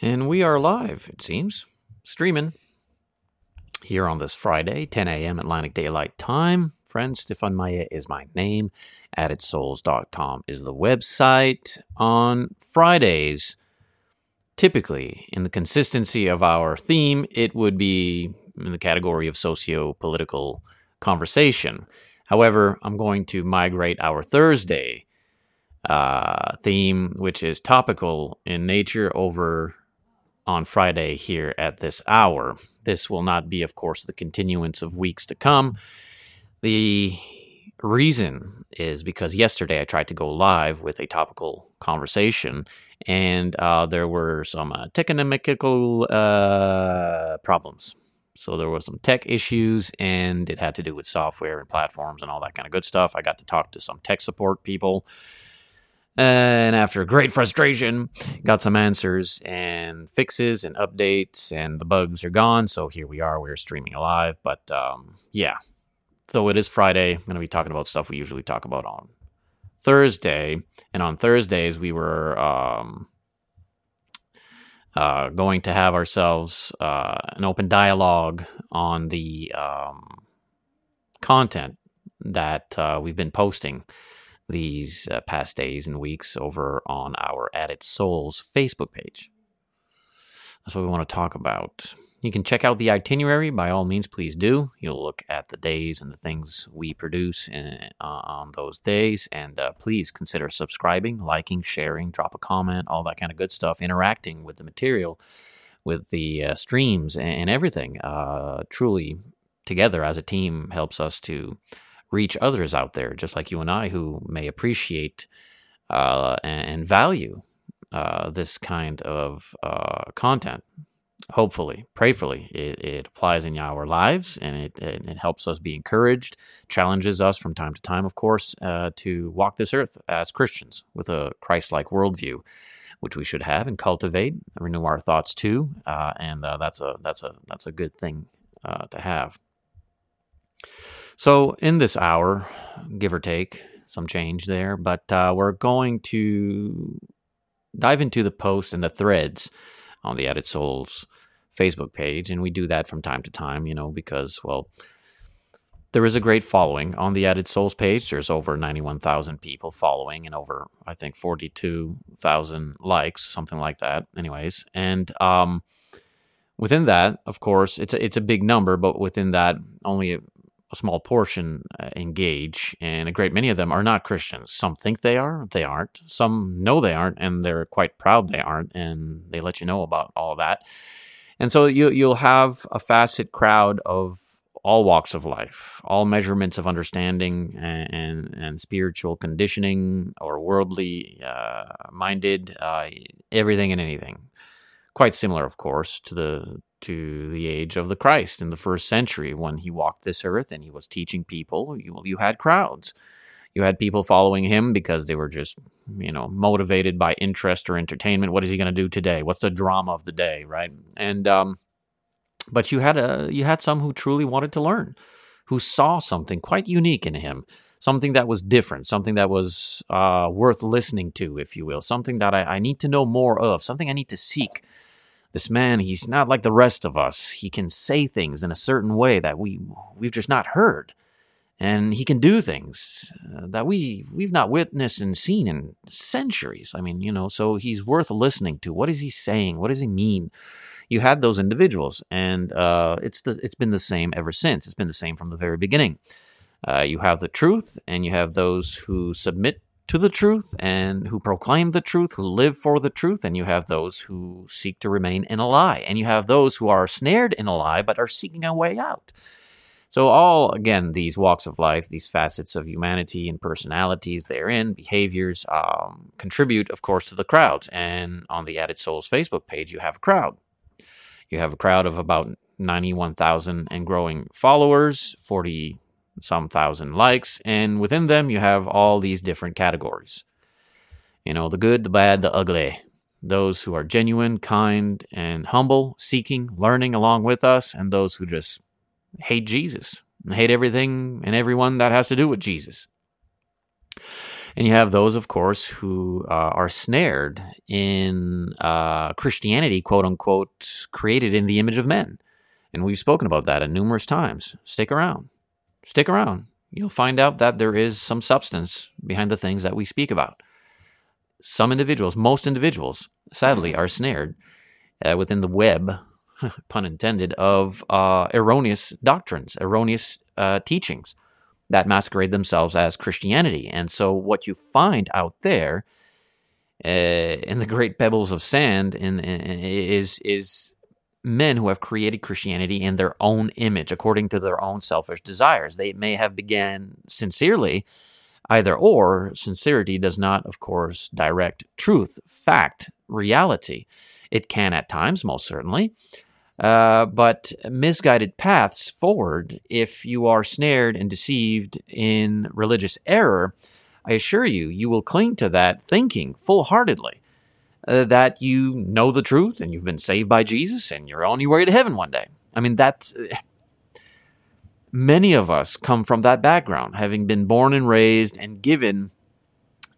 And we are live, it seems, streaming here on this Friday, 10 a.m. Atlantic Daylight Time. Friends, Stephane Maya is my name. AddedSouls.com is the website. On Fridays, typically, in the consistency of our theme, it would be in the category of socio political conversation. However, I'm going to migrate our Thursday uh, theme, which is topical in nature, over on Friday here at this hour. This will not be, of course, the continuance of weeks to come. The reason is because yesterday I tried to go live with a topical conversation, and uh, there were some uh, technical uh, problems. So there were some tech issues, and it had to do with software and platforms and all that kind of good stuff. I got to talk to some tech support people and after great frustration, got some answers and fixes and updates, and the bugs are gone. So here we are. We're streaming live. But um, yeah, though it is Friday, I'm going to be talking about stuff we usually talk about on Thursday. And on Thursdays, we were um, uh, going to have ourselves uh, an open dialogue on the um, content that uh, we've been posting these uh, past days and weeks over on our Added Souls Facebook page. That's what we want to talk about. You can check out the itinerary. By all means, please do. You'll look at the days and the things we produce in, uh, on those days. And uh, please consider subscribing, liking, sharing, drop a comment, all that kind of good stuff, interacting with the material, with the uh, streams, and, and everything. Uh, truly, together as a team, helps us to reach others out there, just like you and I, who may appreciate uh, and, value uh, this kind of uh, content. Hopefully, prayerfully, it, it, applies in our lives and it, it, helps us be encouraged, challenges us from time to time, of course, uh, to walk this earth as Christians with a Christ like worldview. Which we should have and cultivate, renew our thoughts too, uh, and uh, that's a that's a that's a good thing to have. So, in this hour, give or take some change there, but uh, we're going to dive into the posts and the threads on the Added Souls Facebook page. And we do that from time to time, you know, because, well, there is a great following on the Added Souls page. There's over 91,000 people following and over, I think, 42,000 likes, something like that. Anyways, and um, within that, of course, it's a, it's a big number, but within that, only a small portion uh, engage, and a great many of them are not Christians. Some think they are, they aren't. Some know they aren't, and they're quite proud they aren't, and they let you know about all that. And so you you'll have a facet crowd of all walks of life, all measurements of understanding and and, and spiritual conditioning or worldly uh, minded, uh, everything and anything. Quite similar, of course, to the to the age of the Christ in the first century when he walked this earth and he was teaching people. You, you had crowds. You had people following him because they were just, you know, motivated by interest or entertainment. What is he going to do today? What's the drama of the day, right? And um, but you had a you had some who truly wanted to learn, who saw something quite unique in him, something that was different, something that was uh, worth listening to, if you will, something that I, I need to know more of, something I need to seek this man, he's not like the rest of us. He can say things in a certain way that we we've just not heard. And he can do things uh, that we we've not witnessed and seen in centuries. I mean, you know, so he's worth listening to. What is he saying? What does he mean? You had those individuals, and uh, it's the, it's been the same ever since. It's been the same from the very beginning. Uh, you have the truth, and you have those who submit to the truth and who proclaim the truth, who live for the truth, and you have those who seek to remain in a lie, and you have those who are snared in a lie but are seeking a way out. So, all again, these walks of life, these facets of humanity and personalities therein, behaviors, um, contribute, of course, to the crowds. And on the Added Souls Facebook page, you have a crowd. You have a crowd of about 91,000 and growing followers, 40 some thousand likes, and within them you have all these different categories. You know, the good, the bad, the ugly. Those who are genuine, kind, and humble, seeking, learning along with us, and those who just hate Jesus and hate everything and everyone that has to do with Jesus. And you have those, of course, who uh, are snared in uh, Christianity, quote unquote, created in the image of men. And we've spoken about that at numerous times. Stick around. Stick around. You'll find out that there is some substance behind the things that we speak about. Some individuals, most individuals, sadly, are snared uh, within the web, pun intended, of uh, erroneous doctrines, erroneous uh, teachings that masquerade themselves as Christianity. And so, what you find out there uh, in the great pebbles of sand in, in, is is men who have created Christianity in their own image, according to their own selfish desires. They may have began sincerely, either or. Sincerity does not, of course, direct truth, fact, reality. It can at times, most certainly. Uh, but misguided paths forward, if you are snared and deceived in religious error, I assure you, you will cling to that thinking full heartedly uh, that you know the truth and you've been saved by Jesus and you're on your way to heaven one day. I mean, that's. Many of us come from that background, having been born and raised and given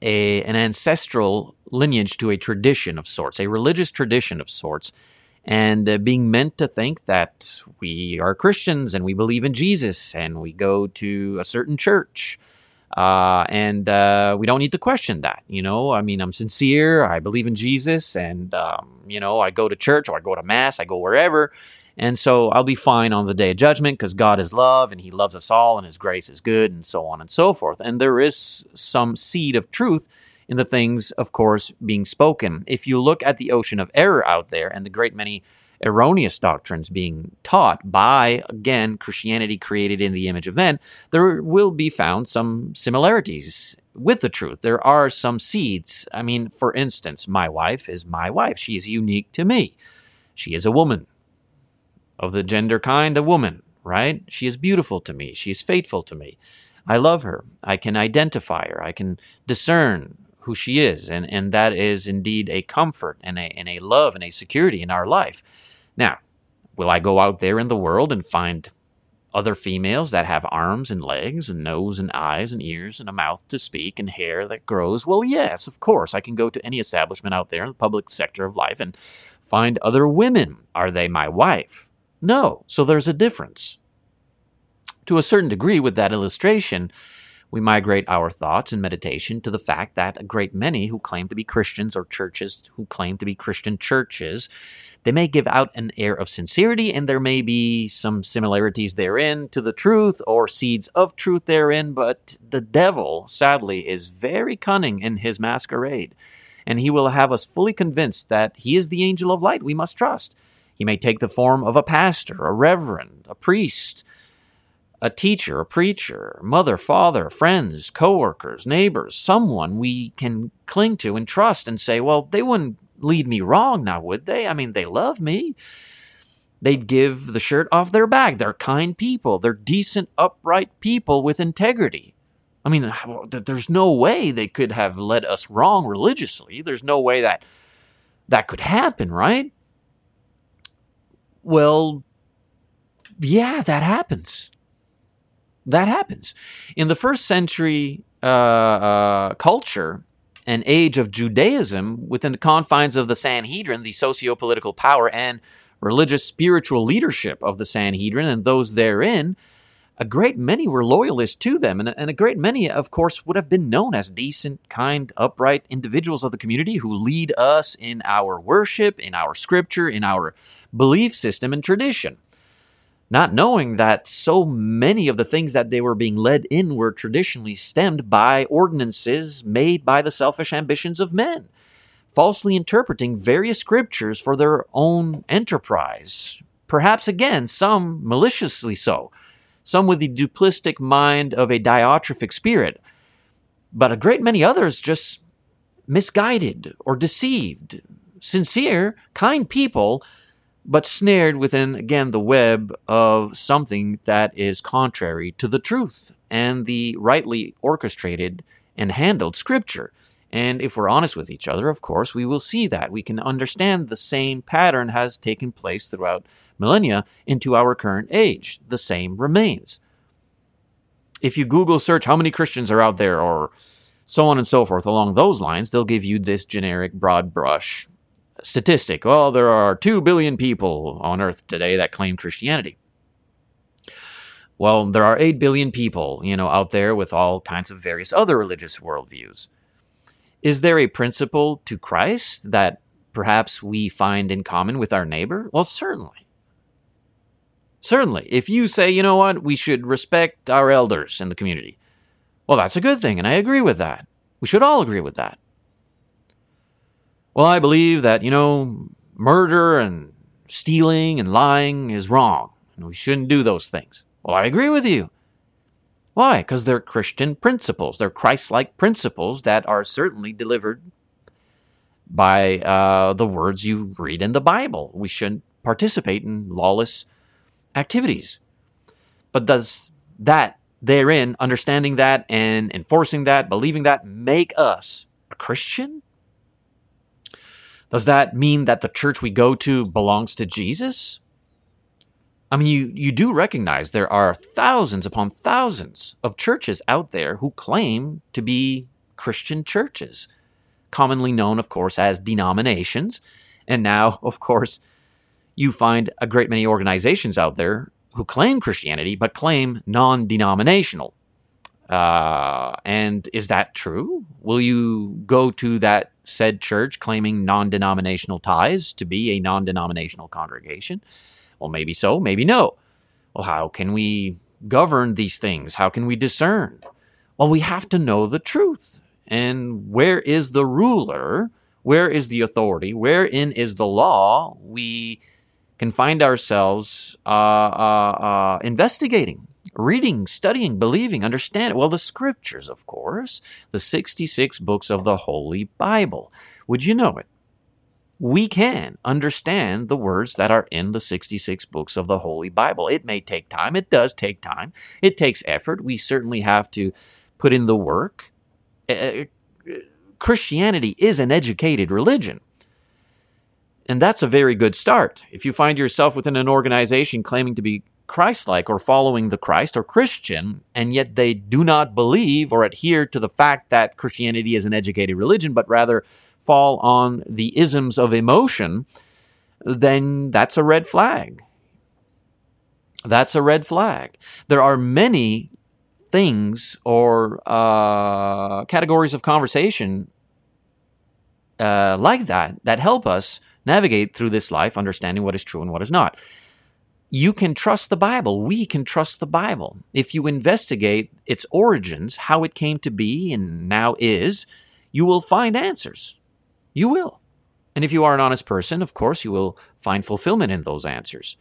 a, an ancestral lineage to a tradition of sorts, a religious tradition of sorts, and uh, being meant to think that we are Christians and we believe in Jesus and we go to a certain church. Uh, and uh, we don't need to question that. You know, I mean, I'm sincere. I believe in Jesus, and um, you know, I go to church or I go to mass. I go wherever, and so I'll be fine on the day of judgment because God is love and He loves us all, and His grace is good, and so on and so forth. And there is some seed of truth in the things, of course, being spoken. If you look at the ocean of error out there and the great many erroneous doctrines being taught by, again, Christianity created in the image of men, there will be found some similarities with the truth. There are some seeds. I mean, for instance, my wife is my wife. She is unique to me. She is a woman of the gender kind, a woman, right? She is beautiful to me. She is faithful to me. I love her. I can identify her. I can discern who she is, and, and that is indeed a comfort and a, and a love and a security in our life. Now, will I go out there in the world and find other females that have arms and legs and nose and eyes and ears and a mouth to speak and hair that grows? Well, yes, of course. I can go to any establishment out there in the public sector of life and find other women. Are they my wife? No. So there's a difference. To a certain degree, with that illustration, we migrate our thoughts and meditation to the fact that a great many who claim to be Christians or churches who claim to be Christian churches, they may give out an air of sincerity and there may be some similarities therein to the truth or seeds of truth therein, but the devil, sadly, is very cunning in his masquerade. And he will have us fully convinced that he is the angel of light we must trust. He may take the form of a pastor, a reverend, a priest, a teacher, a preacher, mother, father, friends, coworkers, neighbors, someone we can cling to and trust and say, well, they wouldn't lead me wrong now, would they? I mean, they love me. They'd give the shirt off their back. They're kind people. They're decent, upright people with integrity. I mean, there's no way they could have led us wrong religiously. There's no way that that could happen, right? Well, yeah, that happens that happens. In the first century uh, uh, culture and age of Judaism, within the confines of the Sanhedrin, the socio political power and religious spiritual leadership of the Sanhedrin and those therein, a great many were loyalists to them, and, and, a great many, of course, would have been known as decent, kind, upright individuals of the community who lead us in our worship, in our scripture, in our belief system and tradition not knowing that so many of the things that they were being led in were traditionally stemmed by ordinances made by the selfish ambitions of men, falsely interpreting various scriptures for their own enterprise. Perhaps again, some maliciously so, some with the duplistic mind of a diotrephic spirit, but a great many others just misguided or deceived. Sincere, kind people but snared within, again, the web of something that is contrary to the truth and the rightly orchestrated and handled scripture. And if we're honest with each other, of course, we will see that. We can understand the same pattern has taken place throughout millennia into our current age. The same remains. If you Google search how many Christians are out there or so on and so forth along those lines, they'll give you this generic broad brush statistic. Well, there are 2 billion people on earth today that claim Christianity. Well, there are 8 billion people, you know, out there with all kinds of various other religious worldviews. Is there a principle to Christ that perhaps we find in common with our neighbor? Well, certainly. Certainly. If you say, you know what, we should respect our elders in the community, well, that's a good thing, and I agree with that. We should all agree with that. Well, I believe that, you know, murder and stealing and lying is wrong, and we shouldn't do those things. Well, I agree with you. Why? Because they're Christian principles. They're Christ like principles that are certainly delivered by uh, the words you read in the Bible. We shouldn't participate in lawless activities. But does that therein, understanding that and enforcing that, believing that, make us a Christian? Does that mean that the church we go to belongs to Jesus? I mean, you, you do recognize there are thousands upon thousands of churches out there who claim to be Christian churches, commonly known, of course, as denominations. And now, of course, you find a great many organizations out there who claim Christianity but claim non denominational. Uh, and is that true? Will you go to that said church claiming non denominational ties to be a non denominational congregation? Well, maybe so, maybe no. Well, how can we govern these things? How can we discern? Well, we have to know the truth. And where is the ruler? Where is the authority? Wherein is the law? We can find ourselves uh, uh, uh, investigating, reading, studying, believing, understanding. Well, the scriptures, of course, the 66 books of the Holy Bible. Would you know it? We can understand the words that are in the 66 books of the Holy Bible. It may take time. It does take time. It takes effort. We certainly have to put in the work. Uh, Christianity is an educated religion. And that's a very good start. If you find yourself within an organization claiming to be Christ like or following the Christ or Christian, and yet they do not believe or adhere to the fact that Christianity is an educated religion, but rather fall on the isms of emotion, then that's a red flag. That's a red flag. There are many things or uh, categories of conversation uh, like that that help us navigate through this life understanding what is true and what is not. You can trust the Bible. We can trust the Bible. If you investigate its origins, how it came to be and now is, you will find answers. You will. And if you are an honest person, of course, you will find fulfillment in those answers.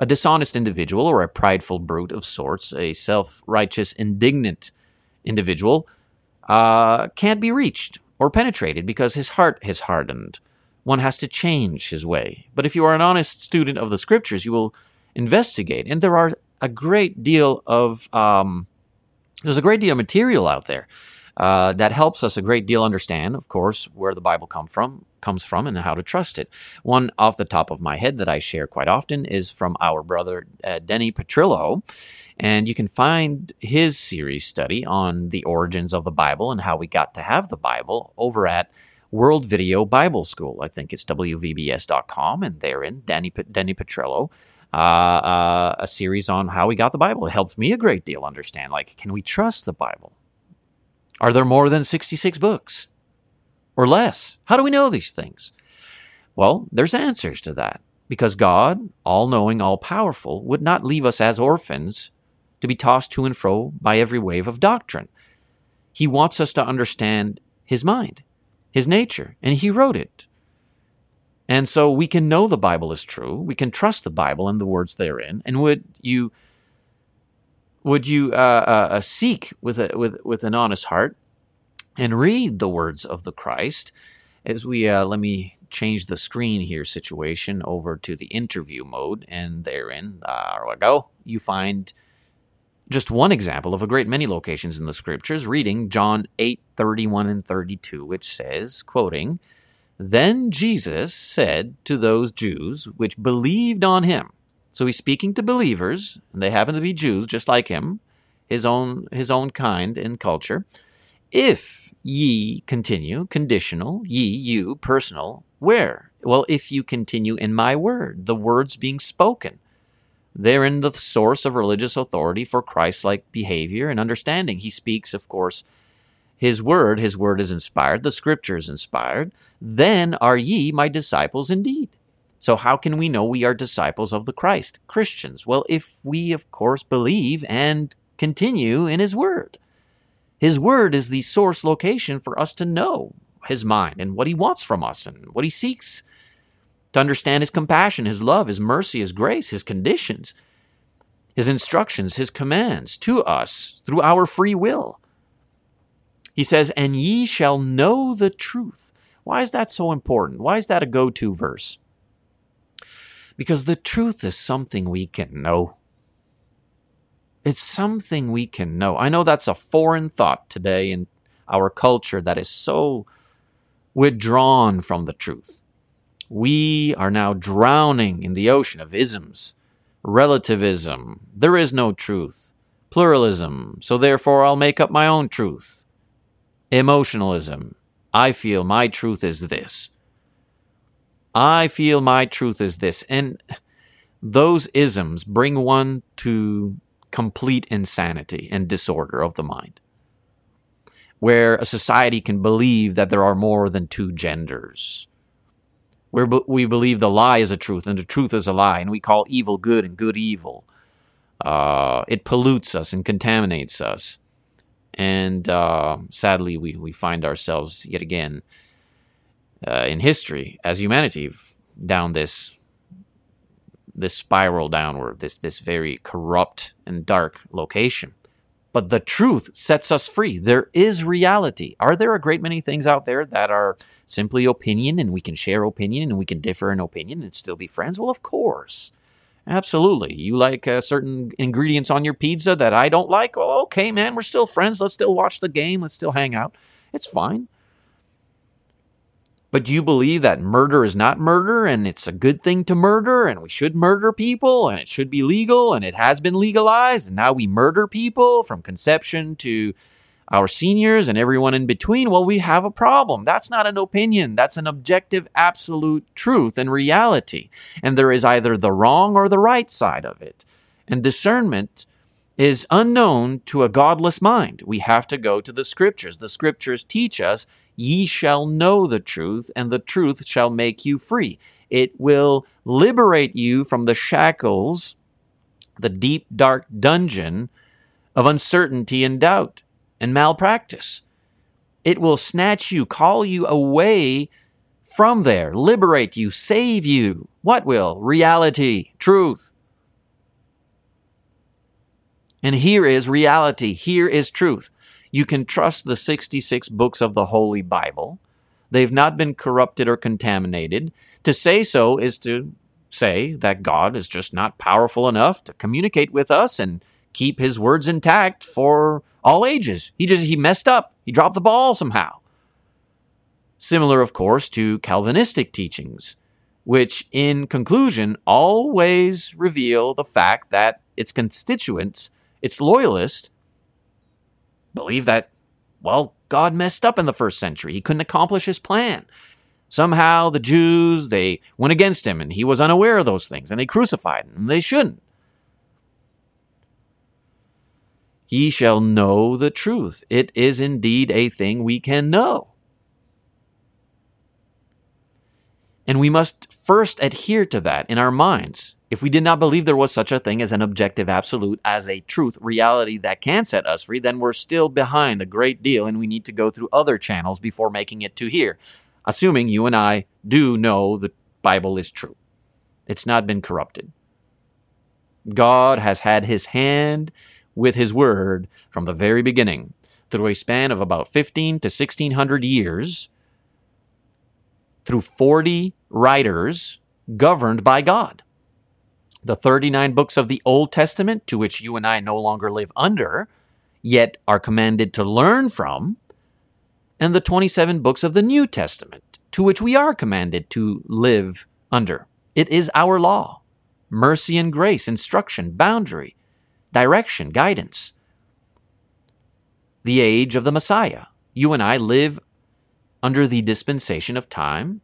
A dishonest individual or a prideful brute of sorts, a self righteous, indignant individual, uh, can't be reached or penetrated because his heart has hardened one has to change his way. But if you are an honest student of the scriptures, you will investigate. And there are a great deal of um, there's a great deal of material out there uh, that helps us a great deal understand, of course, where the Bible come from comes from and how to trust it. One off the top of my head that I share quite often is from our brother uh, Denny Petrillo. And you can find his series study on the origins of the Bible and how we got to have the Bible over at World Video Bible School. I think it's WVBS.com, and therein, Danny, Danny Petrillo, uh, uh, a series on how we got the Bible. It helped me a great deal understand, like, can we trust the Bible? Are there more than 66 books? Or less? How do we know these things? Well, there's answers to that. Because God, all knowing, all powerful, would not leave us as orphans to be tossed to and fro by every wave of doctrine. He wants us to understand His mind his nature, and he wrote it. And so we can know the Bible is true. We can trust the Bible and the words therein. And would you would you uh, uh, uh, seek with a with with an honest heart and read the words of the Christ? As we uh, let me change the screen here situation over to the interview mode, and therein, there we go. You find just one example of a great many locations in the scriptures, reading John 8 31 and 32, which says, quoting, Then Jesus said to those Jews which believed on him. So he's speaking to believers, and they happen to be Jews just like him, his own his own kind and culture. if ye continue, conditional, ye, you, personal, where? Well, if you continue in my word, the words being spoken. Therein the source of religious authority for Christ like behavior and understanding. He speaks, of course, his word, his word is inspired, the scripture is inspired. Then are ye my disciples indeed. So, how can we know we are disciples of the Christ, Christians? Well, if we, of course, believe and continue in his word. His word is the source location for us to know his mind and what he wants from us and what he seeks to understand his compassion, his love, his mercy, his grace, his conditions, his instructions, his commands to us through our free will. He says, And ye shall know the truth. Why is that so important? Why is that a go to verse? Because the truth is something we can know. It's something we can know. I know that's a foreign thought today in our culture that is so withdrawn from the truth. We are now drowning in the ocean of isms, relativism, there is no truth, pluralism, so therefore I'll make up my own truth, emotionalism, I feel my truth is this. I feel my truth is this. And those isms bring one to complete insanity and disorder of the mind, where a society can believe that there are more than two genders where we believe the lie is a truth and the truth is a lie, and we call evil good and good evil. Uh, it pollutes us and contaminates us. And uh, sadly, we, we find ourselves yet again uh, in history as humanity down this this spiral downward, this this very corrupt and dark location. But the truth sets us free. There is reality. Are there a great many things out there that are simply opinion and we can share opinion and we can differ in opinion and still be friends? Well, of course. Absolutely. You like uh, certain ingredients on your pizza that I don't like? Okay, man, we're still friends. Let's still watch the game. Let's still hang out. It's fine. But do you believe that murder is not murder and it's a good thing to murder and we should murder people and it should be legal and it has been legalized and now we murder people from conception to our seniors and everyone in between? Well, we have a problem. That's not an opinion. That's an objective, absolute truth and reality. And there is either the wrong or the right side of it. And discernment is unknown to a godless mind. We have to go to the scriptures. The scriptures teach us, ye shall know the truth, and the truth shall make you free. It will liberate you from the shackles, the deep, dark dungeon of uncertainty and doubt and malpractice. It will snatch you, call you away from there, liberate you, save you. What will? Reality, truth. And here is reality. Here is truth. You can trust the 66 books of the Holy Bible. They've not been corrupted or contaminated. To say so is to say that God is just not powerful enough to communicate with us and keep his words intact for all ages. He just he messed up. He dropped the ball somehow. Similar, of course, to Calvinistic teachings, which in conclusion always reveal the fact that its constituents its loyalists believe that, well, God messed up in the first century. He couldn't accomplish his plan. Somehow the Jews, they went against him and he was unaware of those things and they crucified him. They shouldn't. Ye shall know the truth. It is indeed a thing we can know. And we must first adhere to that in our minds. If we did not believe there was such a thing as an objective absolute, as a truth, reality that can set us free, then we're still behind a great deal and we need to go through other channels before making it to here. Assuming you and I do know the Bible is true, it's not been corrupted. God has had his hand with his word from the very beginning through a span of about 15 to 1600 years through 40 writers governed by God. The 39 books of the Old Testament, to which you and I no longer live under, yet are commanded to learn from, and the 27 books of the New Testament, to which we are commanded to live under. It is our law mercy and grace, instruction, boundary, direction, guidance. The age of the Messiah, You and I live under the dispensation of time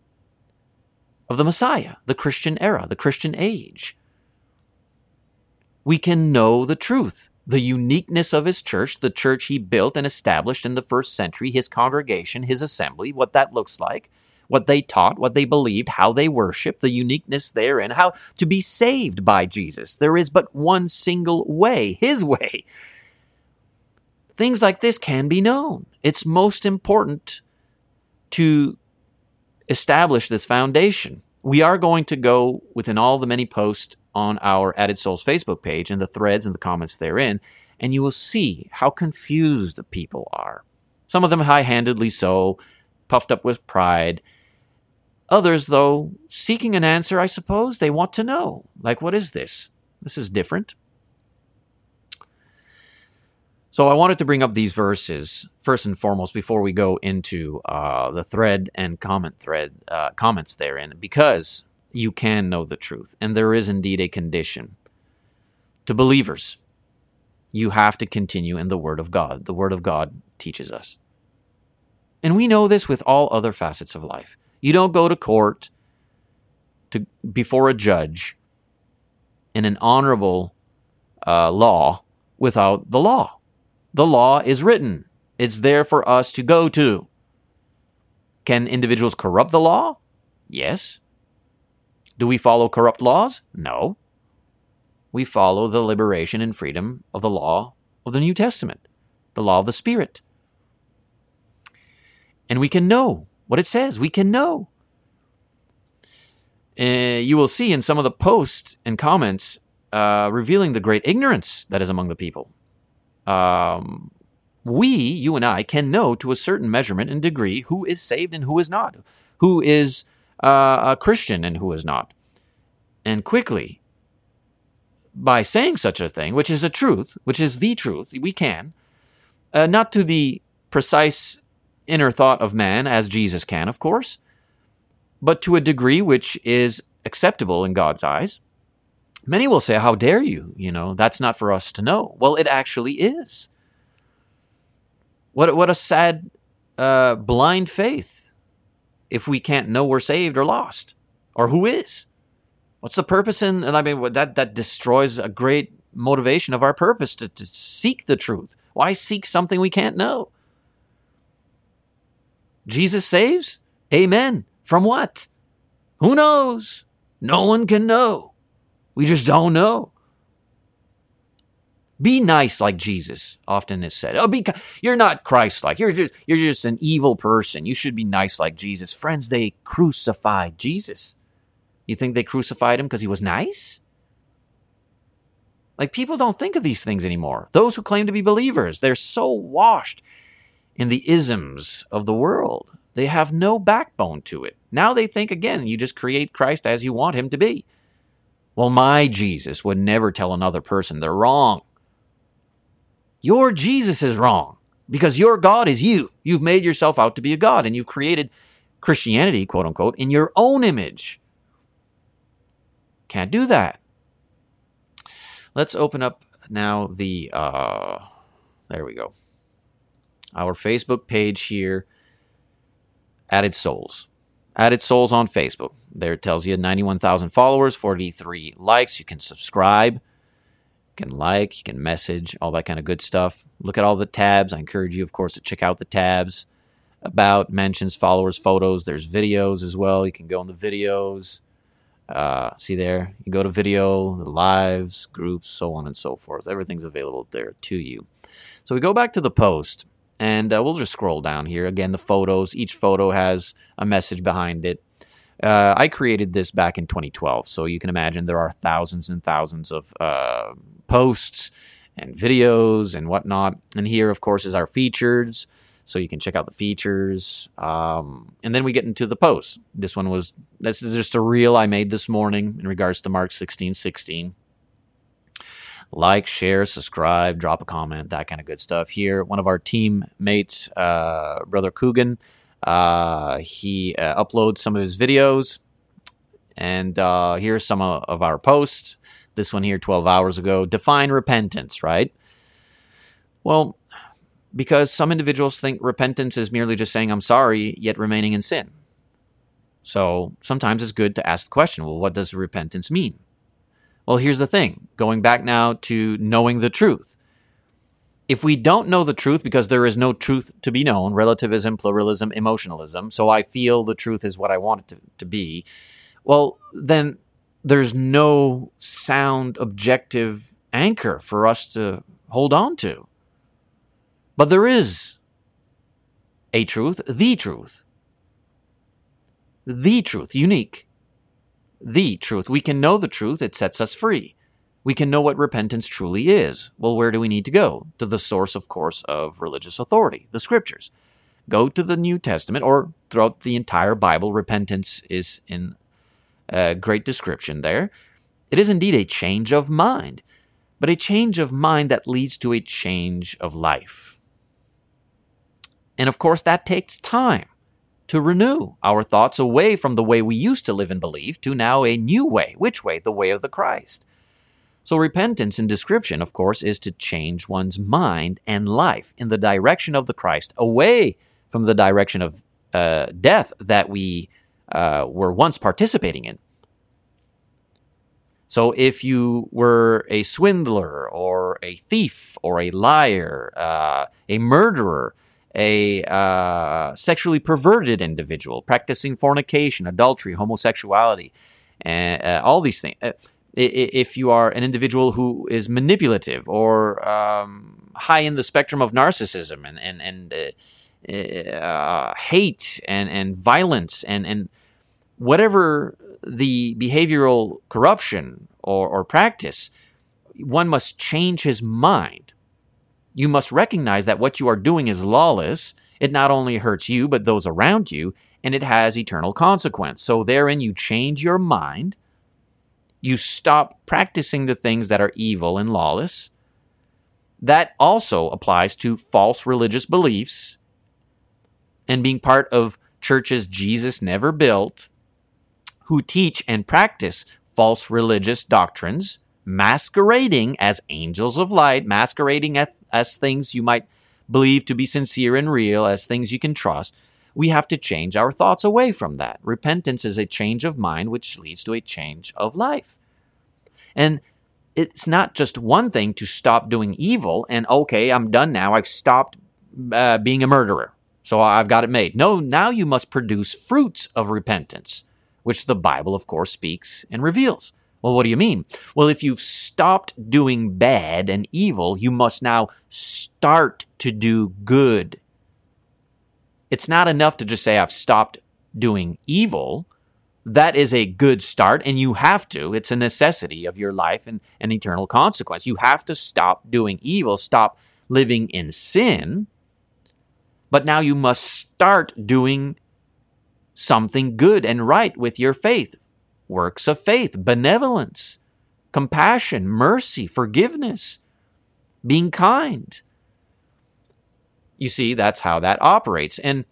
of the Messiah, the Christian era, the Christian age. We can know the truth, the uniqueness of his church, the church he built and established in the first century, his congregation, his assembly, what that looks like, what they taught, what they believed, how they worshiped, the uniqueness therein, how to be saved by Jesus. There is but one single way, his way. Things like this can be known. It's most important to establish this foundation. We are going to go within all the many posts on our Added Souls Facebook page and the threads and the comments therein, and you will see how confused the people are. Some of them high handedly so, puffed up with pride. Others, though, seeking an answer, I suppose, they want to know. Like, what is this? This is different. So I wanted to bring up these verses first and foremost before we go into uh, the thread and comment thread uh, comments therein, because you can know the truth, and there is indeed a condition to believers. You have to continue in the Word of God. The Word of God teaches us, and we know this with all other facets of life. You don't go to court to before a judge in an honorable uh, law without the law the law is written, it's there for us to go to. Can individuals corrupt the law? Yes. Do we follow corrupt laws? No. We follow the liberation and freedom of the law of the New Testament, the law of the Spirit. And we can know what it says. We can know. Uh, you will see in some of the posts and comments uh, revealing the great ignorance that is among the people um, we, you and I, can know to a certain measurement and degree who is saved and who is not, who is uh, a Christian and who is not. And quickly, by saying such a thing, which is a truth, which is the truth, we can, uh, not to the precise inner thought of man as Jesus can, of course, but to a degree which is acceptable in God's eyes, Many will say, How dare you? You know, that's not for us to know. Well, it actually is. What, what a sad, uh, blind faith if we can't know we're saved or lost or who is. What's the purpose in, and I mean, that, that destroys a great motivation of our purpose to, to seek the truth. Why seek something we can't know? Jesus saves? Amen. From what? Who knows? No one can know. We just don't know. Be nice like Jesus often is said. Oh, be you're not Christ-like. You're just you're just an evil person. You should be nice like Jesus. Friends, they crucified Jesus. You think they crucified him because he was nice? Like people don't think of these things anymore. Those who claim to be believers, they're so washed in the isms of the world. They have no backbone to it. Now they think again, you just create Christ as you want him to be. Well, my Jesus would never tell another person they're wrong. Your Jesus is wrong because your God is you. You've made yourself out to be a God and you've created Christianity, quote unquote, in your own image. Can't do that. Let's open up now the, uh, there we go. Our Facebook page here, Added Souls. Added Souls on Facebook. There it tells you 91,000 followers, 43 likes. You can subscribe, you can like, you can message, all that kind of good stuff. Look at all the tabs. I encourage you, of course, to check out the tabs about mentions, followers, photos. There's videos as well. You can go in the videos. Uh, see there, you go to video, the lives, groups, so on and so forth. Everything's available there to you. So we go back to the post, and uh, we'll just scroll down here. Again, the photos. Each photo has a message behind it. Uh, I created this back in 2012, so you can imagine there are thousands and thousands of uh, posts and videos and whatnot. And here, of course, is our features, so you can check out the features. Um, and then we get into the posts. This one was this is just a reel I made this morning in regards to Mark 16, 16 like, share, subscribe, drop a comment, that kind of good stuff. Here, one of our teammates, uh, Brother Coogan, uh, he uh, uploads some of his videos. And uh, here's some of, of our posts. This one here, 12 hours ago. Define repentance, right? Well, because some individuals think repentance is merely just saying, I'm sorry, yet remaining in sin. So sometimes it's good to ask the question well, what does repentance mean? Well, here's the thing going back now to knowing the truth. If we don't know the truth because there is no truth to be known, relativism, pluralism, emotionalism, so I feel the truth is what I want it to, to be, well, then there's no sound, objective anchor for us to hold on to. But there is a truth, the truth. The truth, unique. The truth. We can know the truth, it sets us free. We can know what repentance truly is. Well, where do we need to go? To the source, of course, of religious authority, the scriptures. Go to the New Testament or throughout the entire Bible. Repentance is in a great description there. It is indeed a change of mind, but a change of mind that leads to a change of life. And of course, that takes time to renew our thoughts away from the way we used to live and believe to now a new way. Which way? The way of the Christ. So, repentance in description, of course, is to change one's mind and life in the direction of the Christ, away from the direction of uh, death that we uh, were once participating in. So, if you were a swindler or a thief or a liar, uh, a murderer, a uh, sexually perverted individual practicing fornication, adultery, homosexuality, and uh, all these things. If you are an individual who is manipulative or um, high in the spectrum of narcissism and and and uh, uh, hate and and violence and and whatever the behavioral corruption or, or practice, one must change his mind you must recognize that what you are doing is lawless. It not only hurts you, but those around you, and it has eternal consequence. So, therein, you change your mind. You stop practicing the things that are evil and lawless. That also applies to false religious beliefs and being part of churches Jesus never built who teach and practice false religious doctrines masquerading as angels of light, masquerading as, as things you might believe to be sincere and real, as things you can trust, we have to change our thoughts away from that. Repentance is a change of mind, which leads to a change of life. And it's not just one thing to stop doing evil and, okay, I'm done now. I've stopped uh, being a murderer. So I've got it made. No, now you must produce fruits of repentance, which the Bible, of course, speaks and reveals. Well, what do you mean? Well, if you've stopped doing bad and evil, you must now start to do good. It's not enough to just say, I've stopped doing evil. That is a good start, and you have to. It's a necessity of your life and an eternal consequence. You have to stop doing evil, stop living in sin. But now you must start doing something good and right with your faith works of faith, benevolence, compassion, mercy, forgiveness, being kind. You see, that's how that operates. And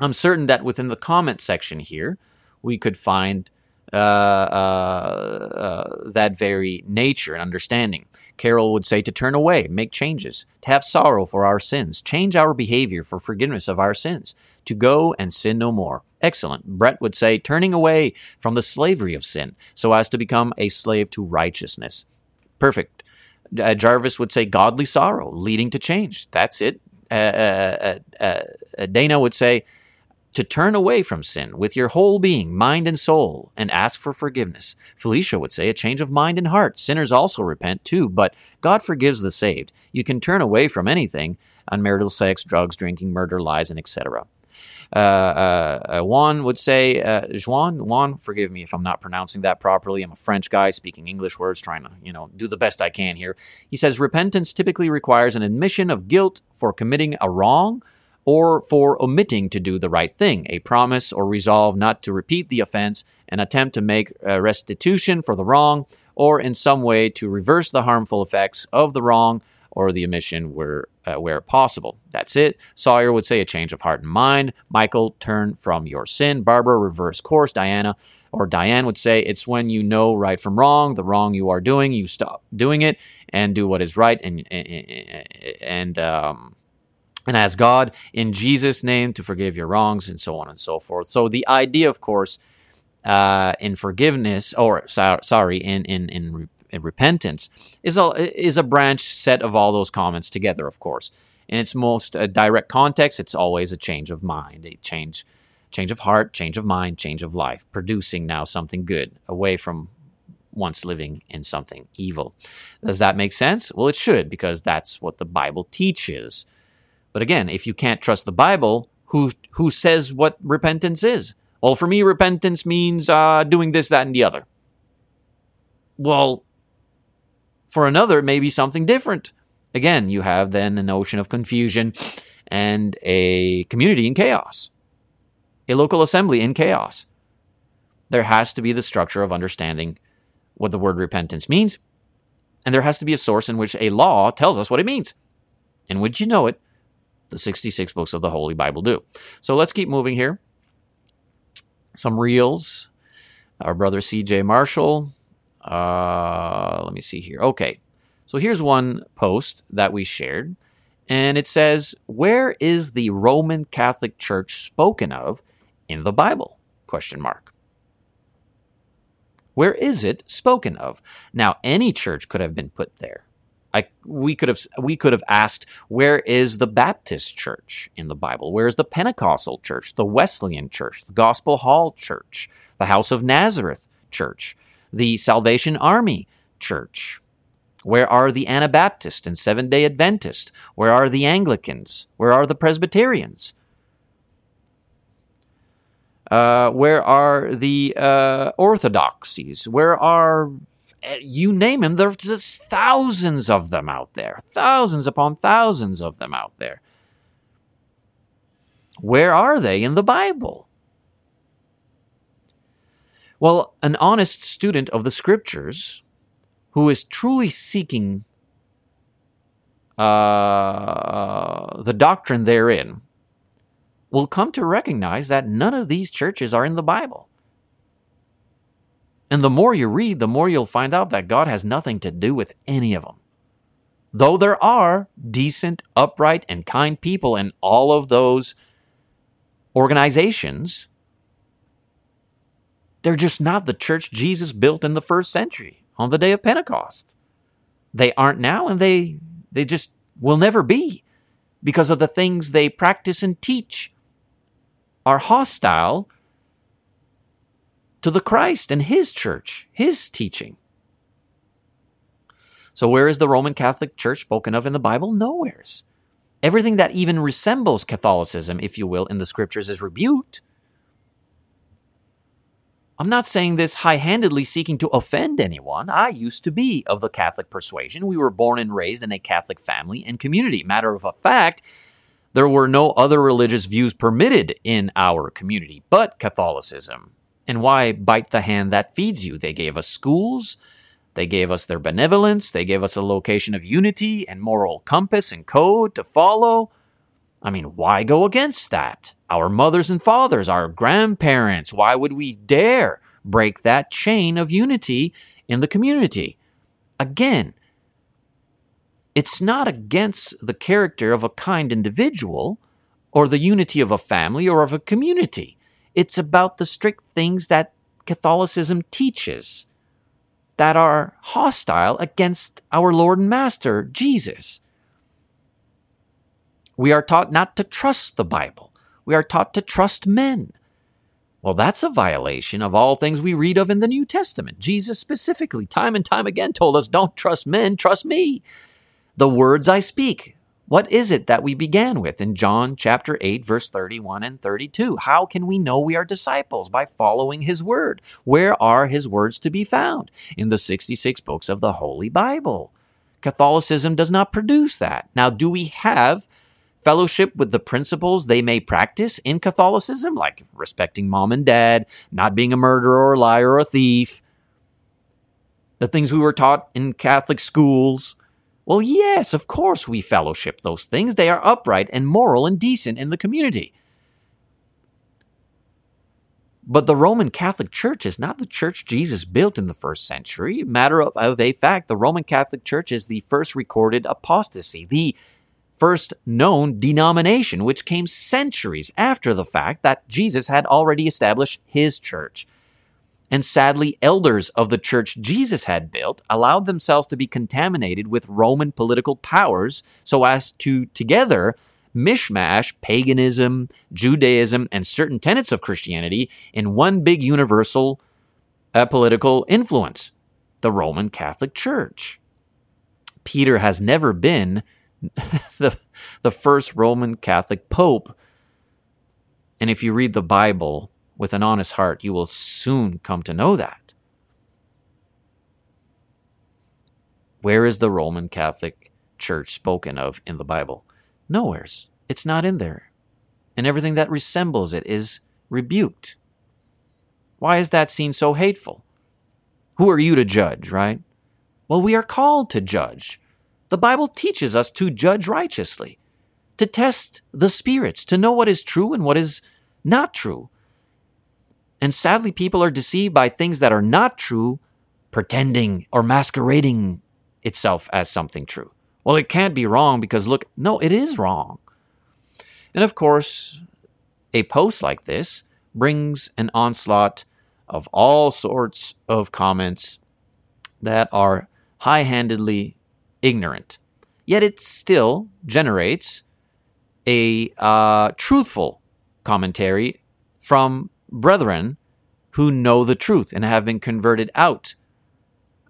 I'm certain that within the comment section here, we could find uh, uh, uh, that very nature and understanding. Carol would say to turn away, make changes, to have sorrow for our sins, change our behavior for forgiveness of our sins, to go and sin no more. Excellent. Brett would say turning away from the slavery of sin so as to become a slave to righteousness. Perfect. Uh, Jarvis would say godly sorrow leading to change. That's it. Uh, uh, Dana would say to turn away from sin with your whole being, mind and soul, and ask for forgiveness. Felicia would say a change of mind and heart. Sinners also repent too, but God forgives the saved. You can turn away from anything unmarital sex, drugs, drinking, murder, lies, and etc. Uh, uh, uh, Juan would say, uh, Juan, Juan, forgive me if I'm not pronouncing that properly. I'm a French guy speaking English words, trying to, you know, do the best I can here. He says, repentance typically requires an admission of guilt for committing a wrong or for omitting to do the right thing, a promise or resolve not to repeat the offense, an attempt to make restitution for the wrong, or in some way to reverse the harmful effects of the wrong or the omission where, uh, where possible. That's it. Sawyer would say a change of heart and mind. Michael, turn from your sin. Barbara, reverse course. Diana or Diane would say it's when you know right from wrong, the wrong you are doing, you stop doing it and do what is right and and um, and ask God in Jesus' name to forgive your wrongs and so on and so forth. So the idea, of course, uh, in forgiveness or sorry, in in in, in repentance is a is a branch set of all those comments together, of course. In its most uh, direct context, it's always a change of mind, a change change of heart, change of mind, change of life, producing now something good away from once living in something evil. Does that make sense? Well, it should because that's what the Bible teaches. But again, if you can't trust the Bible, who who says what repentance is? Well, for me, repentance means uh, doing this, that, and the other. Well, for another, it may be something different. Again, you have then a notion of confusion and a community in chaos, a local assembly in chaos. There has to be the structure of understanding what the word repentance means, and there has to be a source in which a law tells us what it means. And would you know it, the 66 books of the Holy Bible do. So let's keep moving here some reels. Our brother CJ Marshall. Uh, let me see here. Okay. So here's one post that we shared, and it says, "Where is the Roman Catholic Church spoken of in the Bible?" Question mark. Where is it spoken of? Now, any church could have been put there. I, we could have we could have asked where is the Baptist church in the Bible? Where is the Pentecostal church, the Wesleyan church, the Gospel Hall church, the House of Nazareth church, the Salvation Army church? Where are the Anabaptist and Seventh Day Adventist? Where are the Anglicans? Where are the Presbyterians? Uh, where are the uh, Orthodoxies? Where are Eh, you name them, there's just thousands of them out there, thousands upon thousands of them out there. Where are they in the Bible? Well, an honest student of the scriptures who is truly seeking uh, the doctrine therein will come to recognize that none of these churches are in the Bible. And the more you read, the more you'll find out that God has nothing to do with any of them. Though there are decent, upright, and kind people in all of those organizations, they're just not the church Jesus built in the first century on the day of Pentecost. They aren't now, and they, they just will never be because of the things they practice and teach are hostile to the Christ and his church, his teaching. So, where is the Roman Catholic Church spoken of in the Bible? Nowheres. Everything that even resembles Catholicism, if you will, in the scriptures is rebuked. I'm not saying this high handedly seeking to offend anyone. I used to be of the Catholic persuasion. We were born and raised in a Catholic family and community. Matter of fact, there were no other religious views permitted in our community but Catholicism. And why bite the hand that feeds you? They gave us schools, they gave us their benevolence, they gave us a location of unity and moral compass and code to follow. I mean, why go against that? Our mothers and fathers, our grandparents, why would we dare break that chain of unity in the community? Again, it's not against the character of a kind individual or the unity of a family or of a community. It's about the strict things that Catholicism teaches that are hostile against our Lord and Master, Jesus. We are taught not to trust the Bible. We are taught to trust men. Well, that's a violation of all things we read of in the New Testament. Jesus specifically, time and time again, told us don't trust men, trust me. The words I speak, what is it that we began with in John chapter 8, verse 31 and 32? How can we know we are disciples? By following his word. Where are his words to be found? In the 66 books of the Holy Bible. Catholicism does not produce that. Now, do we have fellowship with the principles they may practice in Catholicism, like respecting mom and dad, not being a murderer or a liar or a thief? The things we were taught in Catholic schools well, yes, of course we fellowship those things. They are upright and moral and decent in the community. But the Roman Catholic Church is not the church Jesus built in the first century. Matter of, of a fact, the Roman Catholic Church is the first recorded apostasy, the first known denomination, which came centuries after the fact that Jesus had already established his church. And sadly, elders of the church Jesus had built allowed themselves to be contaminated with Roman political powers so as to together mishmash paganism, Judaism, and certain tenets of Christianity in one big universal uh, political influence the Roman Catholic Church. Peter has never been the, the first Roman Catholic Pope. And if you read the Bible with an honest heart, you will soon come to know that. Where is the Roman Catholic Church spoken of in the Bible? Nowheres. It's not in there. And everything that resembles it is rebuked. Why is that seen so hateful? Who are you to judge, right? Well, we are called to judge. The Bible teaches us to judge righteously, to test the spirits, to know what is true and what is not true. And sadly, people are deceived by things that are not true, pretending or masquerading itself as something true. Well, it can't be wrong because look, no, it is wrong. And of course, a post like this brings an onslaught of all sorts of comments that are high handedly ignorant. Yet it still generates a uh, truthful commentary from brethren who know the truth and have been converted out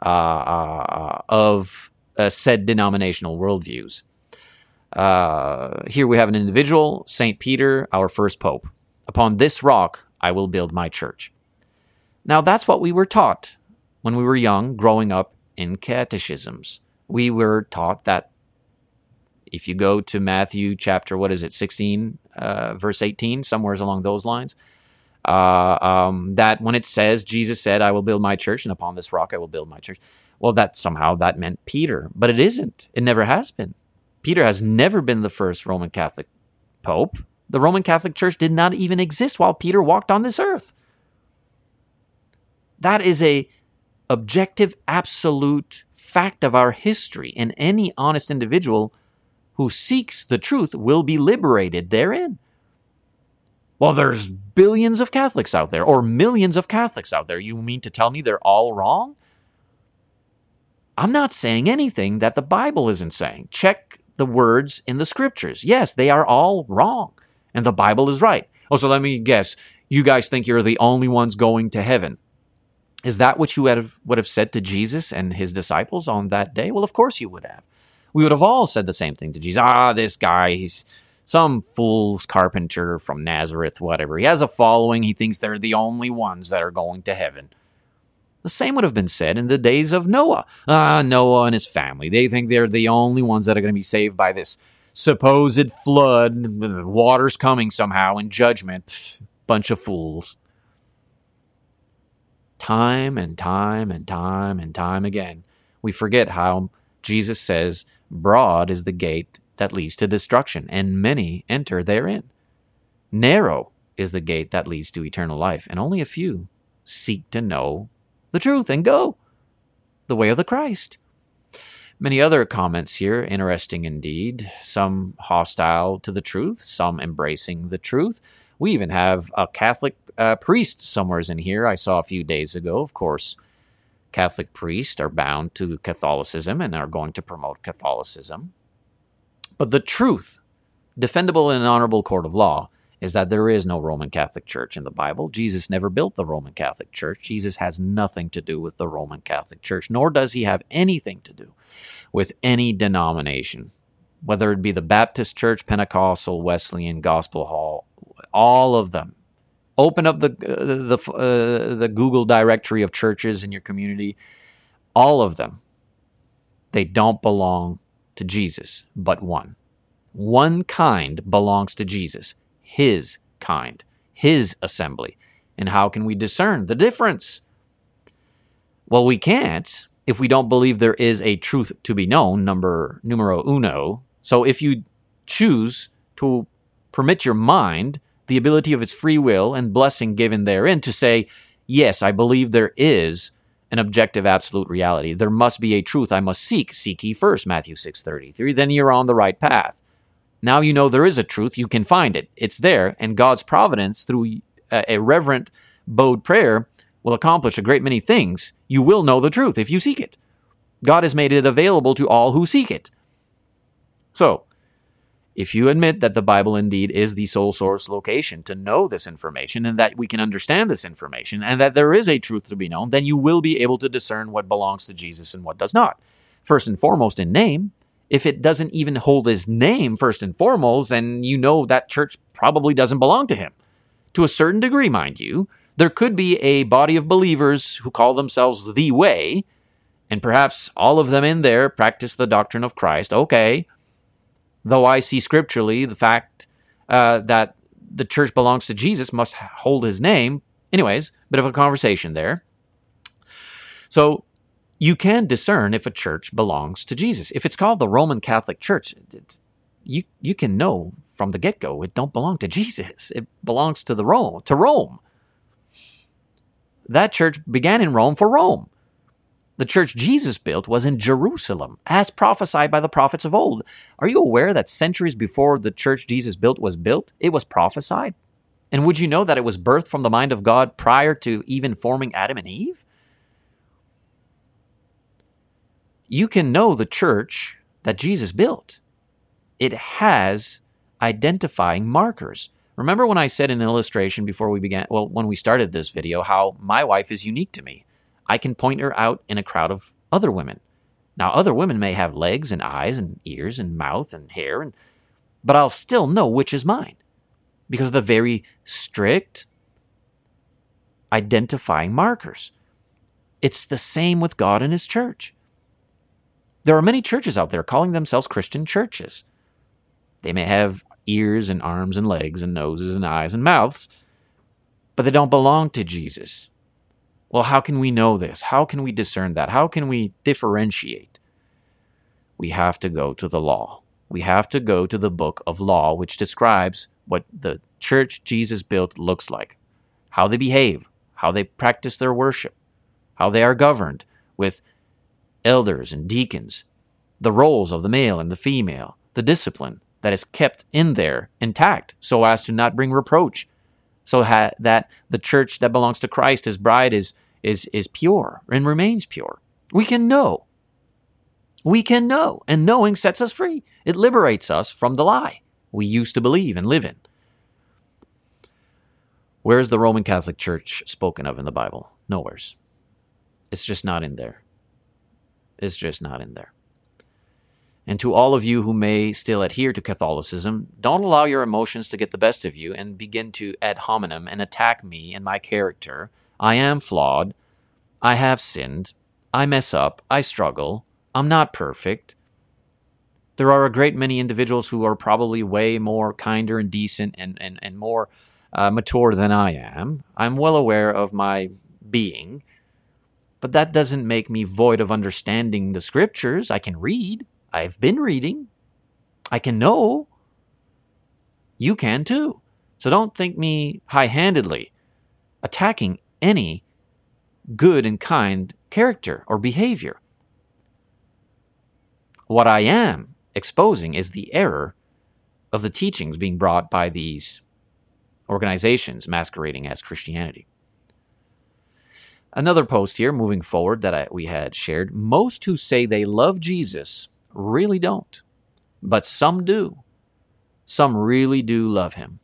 uh, uh, of uh, said denominational worldviews. Uh, here we have an individual, St. Peter, our first pope. Upon this rock I will build my church. Now, that's what we were taught when we were young, growing up in catechisms. We were taught that if you go to Matthew chapter, what is it, 16, uh, verse 18, somewhere along those lines, uh, um, that when it says, Jesus said, I will build my church, and upon this rock I will build my church, well, that somehow that meant Peter. But it isn't. It never has been. Peter has never been the first Roman Catholic pope. The Roman Catholic Church did not even exist while Peter walked on this earth. That is a objective, absolute fact of our history, and any honest individual who seeks the truth will be liberated therein. Well, there's billions of Catholics out there, or millions of Catholics out there. You mean to tell me they're all wrong? I'm not saying anything that the Bible isn't saying. Check the words in the scriptures. Yes, they are all wrong, and the Bible is right. Oh, so let me guess. You guys think you're the only ones going to heaven. Is that what you would have, would have said to Jesus and his disciples on that day? Well, of course you would have. We would have all said the same thing to Jesus. Ah, this guy, he's some fool's carpenter from Nazareth, whatever. He has a following. He thinks they're the only ones that are going to heaven. The same would have been said in the days of Noah. Ah, Noah and his family. They think they're the only ones that are going to be saved by this supposed flood. Water's coming somehow in judgment. Bunch of fools. Time and time and time and time again, we forget how Jesus says, Broad is the gate that leads to destruction, and many enter therein. Narrow is the gate that leads to eternal life, and only a few seek to know the truth and go the way of the Christ. Many other comments here, interesting indeed. Some hostile to the truth, some embracing the truth. We even have a Catholic uh, priest somewheres in here I saw a few days ago. Of course, Catholic priests are bound to Catholicism and are going to promote Catholicism. But the truth, defendable in an honorable court of law, is that there is no Roman Catholic Church in the Bible. Jesus never built the Roman Catholic Church. Jesus has nothing to do with the Roman Catholic Church, nor does he have anything to do with any denomination, whether it be the Baptist Church, Pentecostal, Wesleyan, Gospel Hall, all of them. Open up the uh, the uh, the Google directory of churches in your community. All of them, they don't belong to Jesus, but one. One kind belongs to Jesus his kind, his assembly. And how can we discern the difference? Well, we can't if we don't believe there is a truth to be known, number numero uno. So if you choose to permit your mind the ability of its free will and blessing given therein to say, yes, I believe there is an objective absolute reality. There must be a truth I must seek. Seek ye first, Matthew 6.33. Then you're on the right path. Now you know there is a truth. You can find it. It's there. And God's providence through a, a reverent, bowed prayer will accomplish a great many things. You will know the truth if you seek it. God has made it available to all who seek it. So, if you admit that the Bible indeed is the sole source location to know this information and that we can understand this information and that there is a truth to be known, then you will be able to discern what belongs to Jesus and what does not. First and foremost, in name. If it doesn't even hold his name first and foremost, then you know that church probably doesn't belong to him. To a certain degree, mind you, there could be a body of believers who call themselves the way, and perhaps all of them in there practice the doctrine of Christ. Okay, though I see scripturally the fact uh, that the church belongs to Jesus must hold his name. Anyways, bit of a conversation there. So you can discern if a church belongs to Jesus. If it's called the Roman Catholic Church, you you can know from the get go it don't belong to Jesus. It belongs to the Rome to Rome. That church began in Rome for Rome. The church Jesus built was in Jerusalem, as prophesied by the prophets of old. Are you aware that centuries before the church Jesus built was built, it was prophesied? And would you know that it was birthed from the mind of God prior to even forming Adam and Eve? You can know the church that Jesus built. It has identifying markers. Remember when I said in illustration before we began, well, when we started this video, how my wife is unique to me? I can point her out in a crowd of other women. Now, other women may have legs and eyes and ears and mouth and hair, and, but I'll still know which is mine because of the very strict identifying markers. It's the same with God and His church. There are many churches out there calling themselves Christian churches. They may have ears and arms and legs and noses and eyes and mouths, but they don't belong to Jesus. Well, how can we know this? How can we discern that? How can we differentiate? We have to go to the law. We have to go to the book of law, which describes what the church Jesus built looks like, how they behave, how they practice their worship, how they are governed with elders and deacons, the roles of the male and the female, the discipline that is kept in there intact so as to not bring reproach so ha- that the church that belongs to Christ, his bride, is, is, is pure and remains pure. We can know. We can know, and knowing sets us free. It liberates us from the lie we used to believe and live in. Where's the Roman Catholic Church spoken of in the Bible? Nowhere's. It's just not in there. It's just not in there. And to all of you who may still adhere to Catholicism, don't allow your emotions to get the best of you and begin to ad hominem and attack me and my character. I am flawed. I have sinned. I mess up. I struggle. I'm not perfect. There are a great many individuals who are probably way more kinder and decent and, and, and more uh, mature than I am. I'm well aware of my being, but that doesn't make me void of understanding the scriptures. I can read. I've been reading. I can know. You can too. So don't think me high handedly attacking any good and kind character or behavior. What I am exposing is the error of the teachings being brought by these organizations masquerading as Christianity. Another post here, moving forward, that I, we had shared. Most who say they love Jesus really don't, but some do. Some really do love him.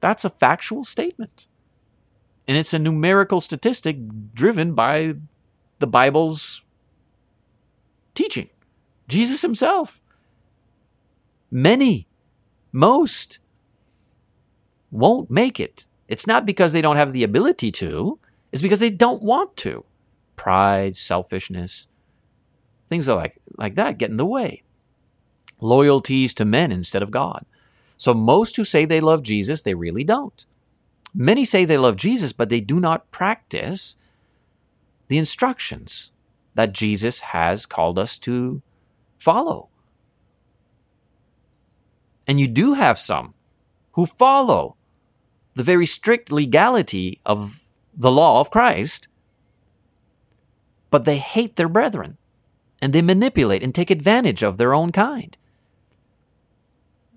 That's a factual statement. And it's a numerical statistic driven by the Bible's teaching. Jesus himself. Many, most, won't make it. It's not because they don't have the ability to, it's because they don't want to. Pride, selfishness, Things like, like that get in the way. Loyalties to men instead of God. So most who say they love Jesus, they really don't. Many say they love Jesus, but they do not practice the instructions that Jesus has called us to follow. And you do have some who follow the very strict legality of the law of Christ, but they hate their brethren and they manipulate and take advantage of their own kind.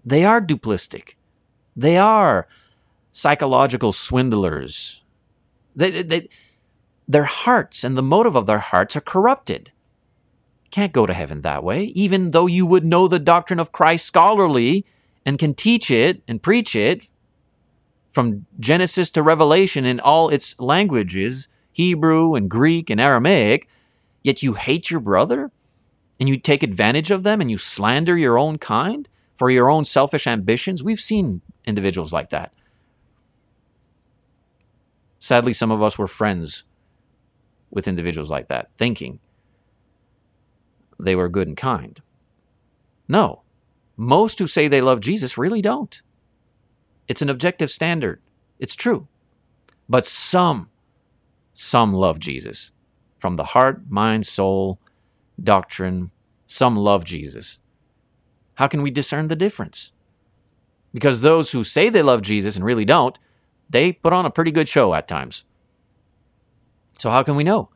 They are duplistic. They are psychological swindlers. They, they, their hearts and the motive of their hearts are corrupted. Can't go to heaven that way, even though you would know the doctrine of Christ scholarly and can teach it and preach it from Genesis to Revelation in all its languages Hebrew and Greek and Aramaic yet you hate your brother and you take advantage of them and you slander your own kind for your own selfish ambitions. We've seen individuals like that. Sadly, some of us were friends with individuals like that, thinking they were good and kind. No, most who say they love Jesus really don't. It's an objective standard. It's true. But some, some love Jesus from the heart, mind, soul, doctrine. Some love Jesus. How can we discern the difference? Because those who say they love Jesus and really don't, they put on a pretty good show at times. So, how can we know?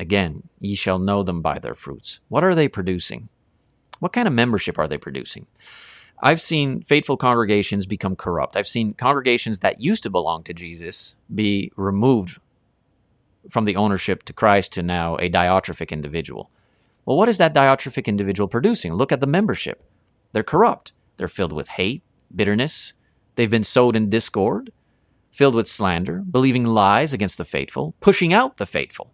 Again, ye shall know them by their fruits. What are they producing? What kind of membership are they producing? I've seen faithful congregations become corrupt. I've seen congregations that used to belong to Jesus be removed from the ownership to Christ to now a diatrophic individual. Well, what is that diatrophic individual producing? Look at the membership. They're corrupt. They're filled with hate, bitterness. They've been sowed in discord, filled with slander, believing lies against the faithful, pushing out the faithful.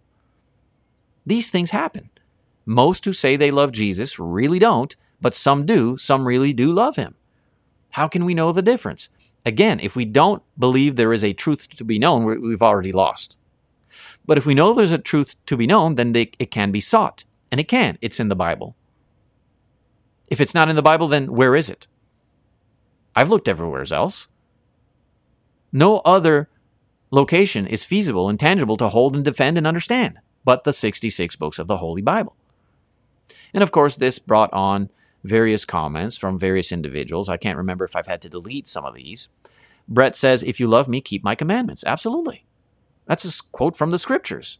These things happen. Most who say they love Jesus really don't, but some do. Some really do love him. How can we know the difference? Again, if we don't believe there is a truth to be known, we've already lost. But if we know there's a truth to be known, then they, it can be sought. And it can. It's in the Bible. If it's not in the Bible, then where is it? I've looked everywhere else. No other location is feasible and tangible to hold and defend and understand but the 66 books of the Holy Bible. And of course, this brought on various comments from various individuals. I can't remember if I've had to delete some of these. Brett says, If you love me, keep my commandments. Absolutely. That's a quote from the scriptures.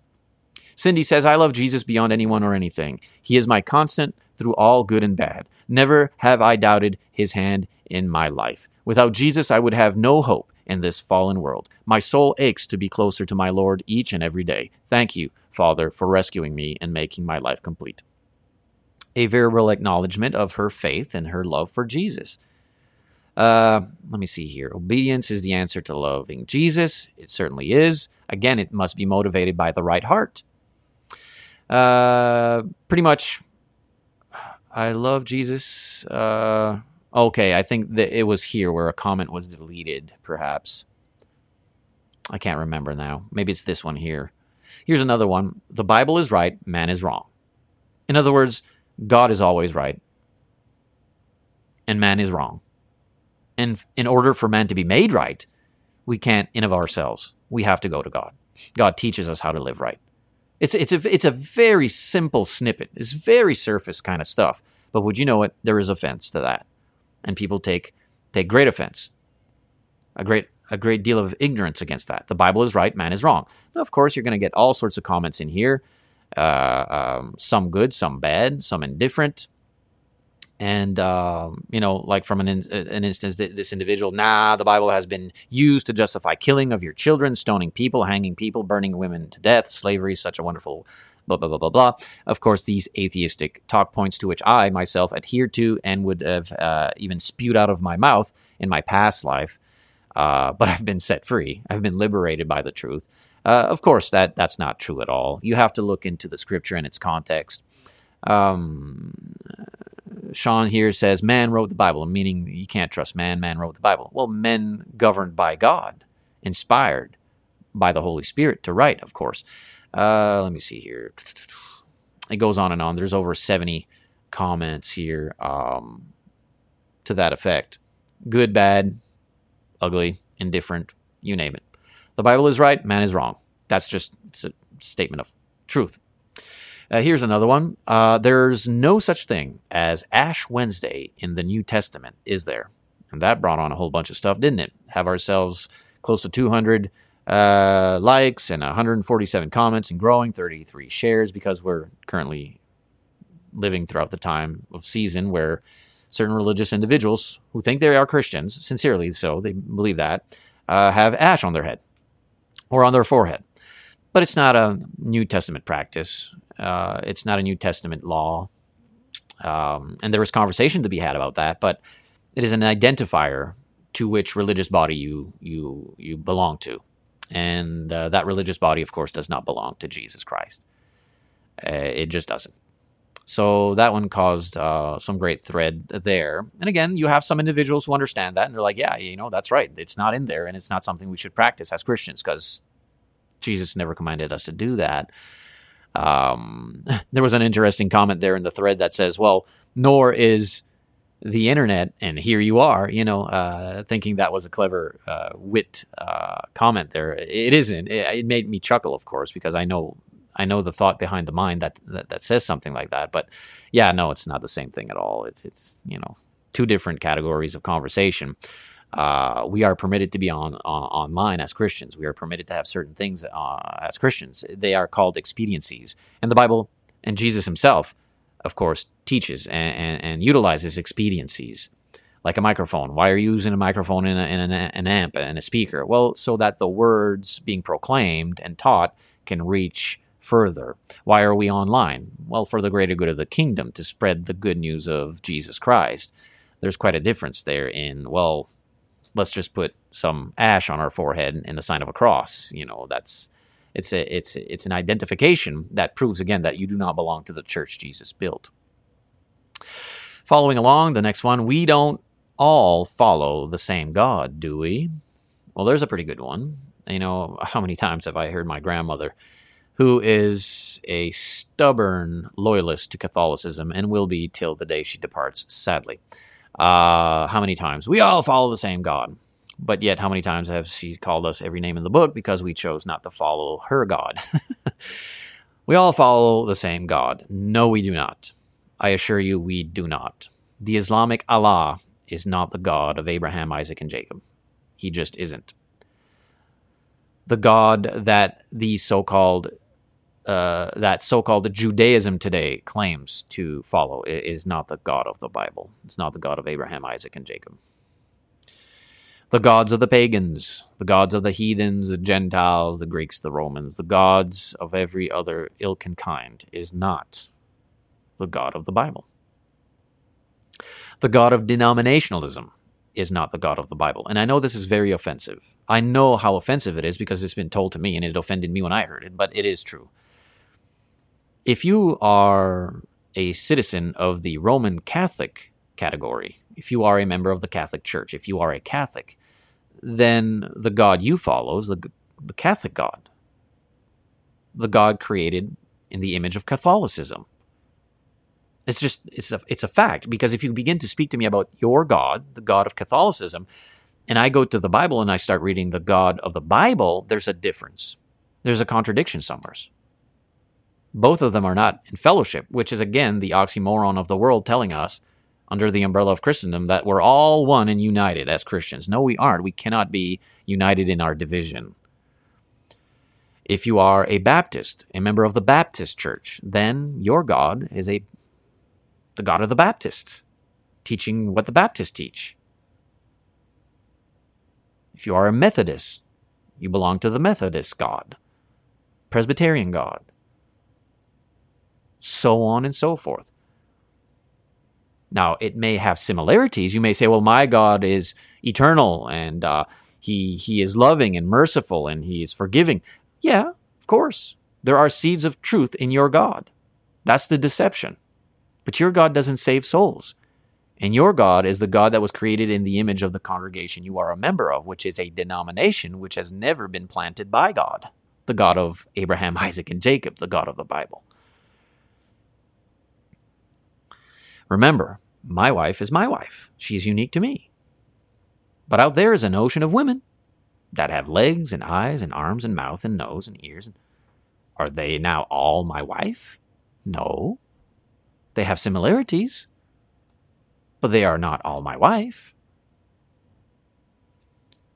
Cindy says, I love Jesus beyond anyone or anything. He is my constant through all good and bad. Never have I doubted his hand in my life. Without Jesus, I would have no hope in this fallen world. My soul aches to be closer to my Lord each and every day. Thank you, Father, for rescuing me and making my life complete. A verbal acknowledgement of her faith and her love for Jesus. Uh, let me see here. Obedience is the answer to loving Jesus. It certainly is. Again, it must be motivated by the right heart. Uh, pretty much, I love Jesus. Uh, okay, I think that it was here where a comment was deleted, perhaps. I can't remember now. Maybe it's this one here. Here's another one The Bible is right, man is wrong. In other words, God is always right, and man is wrong. And in order for man to be made right, we can't in of ourselves. We have to go to God. God teaches us how to live right. It's it's a it's a very simple snippet. It's very surface kind of stuff. But would you know it? There is offense to that, and people take take great offense, a great a great deal of ignorance against that. The Bible is right, man is wrong. Now, of course, you're going to get all sorts of comments in here. Uh, um, some good, some bad, some indifferent and um, you know like from an, in, an instance this individual nah the bible has been used to justify killing of your children stoning people hanging people burning women to death slavery such a wonderful blah blah blah blah blah. Of course these atheistic talk points to which i myself adhere to and would have uh, even spewed out of my mouth in my past life uh, but i've been set free. I've been liberated by the truth. Uh, of course that that's not true at all. You have to look into the scripture and its context. Um, Sean here says, man wrote the Bible, meaning you can't trust man, man wrote the Bible. Well, men governed by God, inspired by the Holy Spirit to write, of course. Uh, let me see here. It goes on and on. There's over 70 comments here um, to that effect good, bad, ugly, indifferent, you name it. The Bible is right, man is wrong. That's just a statement of truth. Uh, here's another one. Uh, there's no such thing as Ash Wednesday in the New Testament, is there? And that brought on a whole bunch of stuff, didn't it? Have ourselves close to 200 uh, likes and 147 comments and growing, 33 shares because we're currently living throughout the time of season where certain religious individuals who think they are Christians, sincerely so, they believe that, uh, have ash on their head or on their forehead. But it's not a New Testament practice. Uh, it's not a New Testament law. Um, and there is conversation to be had about that, but it is an identifier to which religious body you you you belong to, and uh, that religious body, of course, does not belong to Jesus Christ. Uh, it just doesn't. So that one caused uh, some great thread there. And again, you have some individuals who understand that and they're like, yeah, you know, that's right. It's not in there and it's not something we should practice as Christians because Jesus never commanded us to do that. Um, there was an interesting comment there in the thread that says, well, nor is the internet, and here you are, you know, uh, thinking that was a clever uh, wit uh, comment there. It isn't. It, it, made me chuckle, of course, because I know I know the thought behind the mind that, that, that says something like that. But yeah, no, it's not the same thing at all. It's it's you know two different categories of conversation. Uh, we are permitted to be on, on, online as Christians. We are permitted to have certain things uh, as Christians. They are called expediencies, and the Bible and Jesus Himself, of course, teaches and, and, and utilizes expediencies like a microphone. Why are you using a microphone and, an, an amp and a speaker? Well, so that the words being proclaimed and taught can reach further. Why are we online? Well, for the greater good of the kingdom, to spread the good news of Jesus Christ. There's quite a difference there in, well, let's just put some ash on our forehead in the sign of a cross. You know, that's it's a it's it's an identification that proves again that you do not belong to the church Jesus built. Following along, the next one, we don't all follow the same God, do we? Well, there's a pretty good one. You know, how many times have I heard my grandmother who is a stubborn loyalist to Catholicism and will be till the day she departs, sadly. Uh, how many times? We all follow the same God. But yet, how many times have she called us every name in the book because we chose not to follow her God? we all follow the same God. No, we do not. I assure you, we do not. The Islamic Allah is not the God of Abraham, Isaac, and Jacob. He just isn't. The God that these so called uh, that so-called Judaism today claims to follow is not the God of the Bible. It's not the God of Abraham, Isaac, and Jacob. The gods of the pagans, the gods of the heathens, the Gentiles, the Greeks, the Romans, the gods of every other ilk and kind is not the God of the Bible. The God of denominationalism is not the God of the Bible. And I know this is very offensive. I know how offensive it is because it's been told to me and it offended me when I heard it, but it is true if you are a citizen of the Roman Catholic category, if you are a member of the Catholic Church, if you are a Catholic, then the God you follow is the, the Catholic God, the God created in the image of Catholicism. It's just it's a it's a fact because if you begin to speak to me about your God, the God of Catholicism, and I go to the Bible and I start reading the God of the Bible, there's a difference. There's a contradiction somewhere both of them are not in fellowship, which is again the oxymoron of the world telling us, under the umbrella of Christendom, that we're all one and united as Christians. No, we aren't. We cannot be united in our division. If you are a Baptist, a member of the Baptist church, then your God is a the God of the Baptists, teaching what the Baptists teach. If you are a Methodist, you belong to the Methodist God, Presbyterian God so on and so forth. Now, it may have similarities. You may say, well, my God is eternal and uh, he, he is loving and merciful and he is forgiving. Yeah, of course. There are seeds of truth in your God. That's the deception. But your God doesn't save souls. And your God is the God that was created in the image of the congregation you are a member of, which is a denomination which has never been planted by God, the God of Abraham, Isaac, and Jacob, the God of the Bible. Remember, my wife is my wife. She's unique to me. But out there is an ocean of women that have legs and eyes and arms and mouth and nose and ears. Are they now all my wife? No. They have similarities, but they are not all my wife.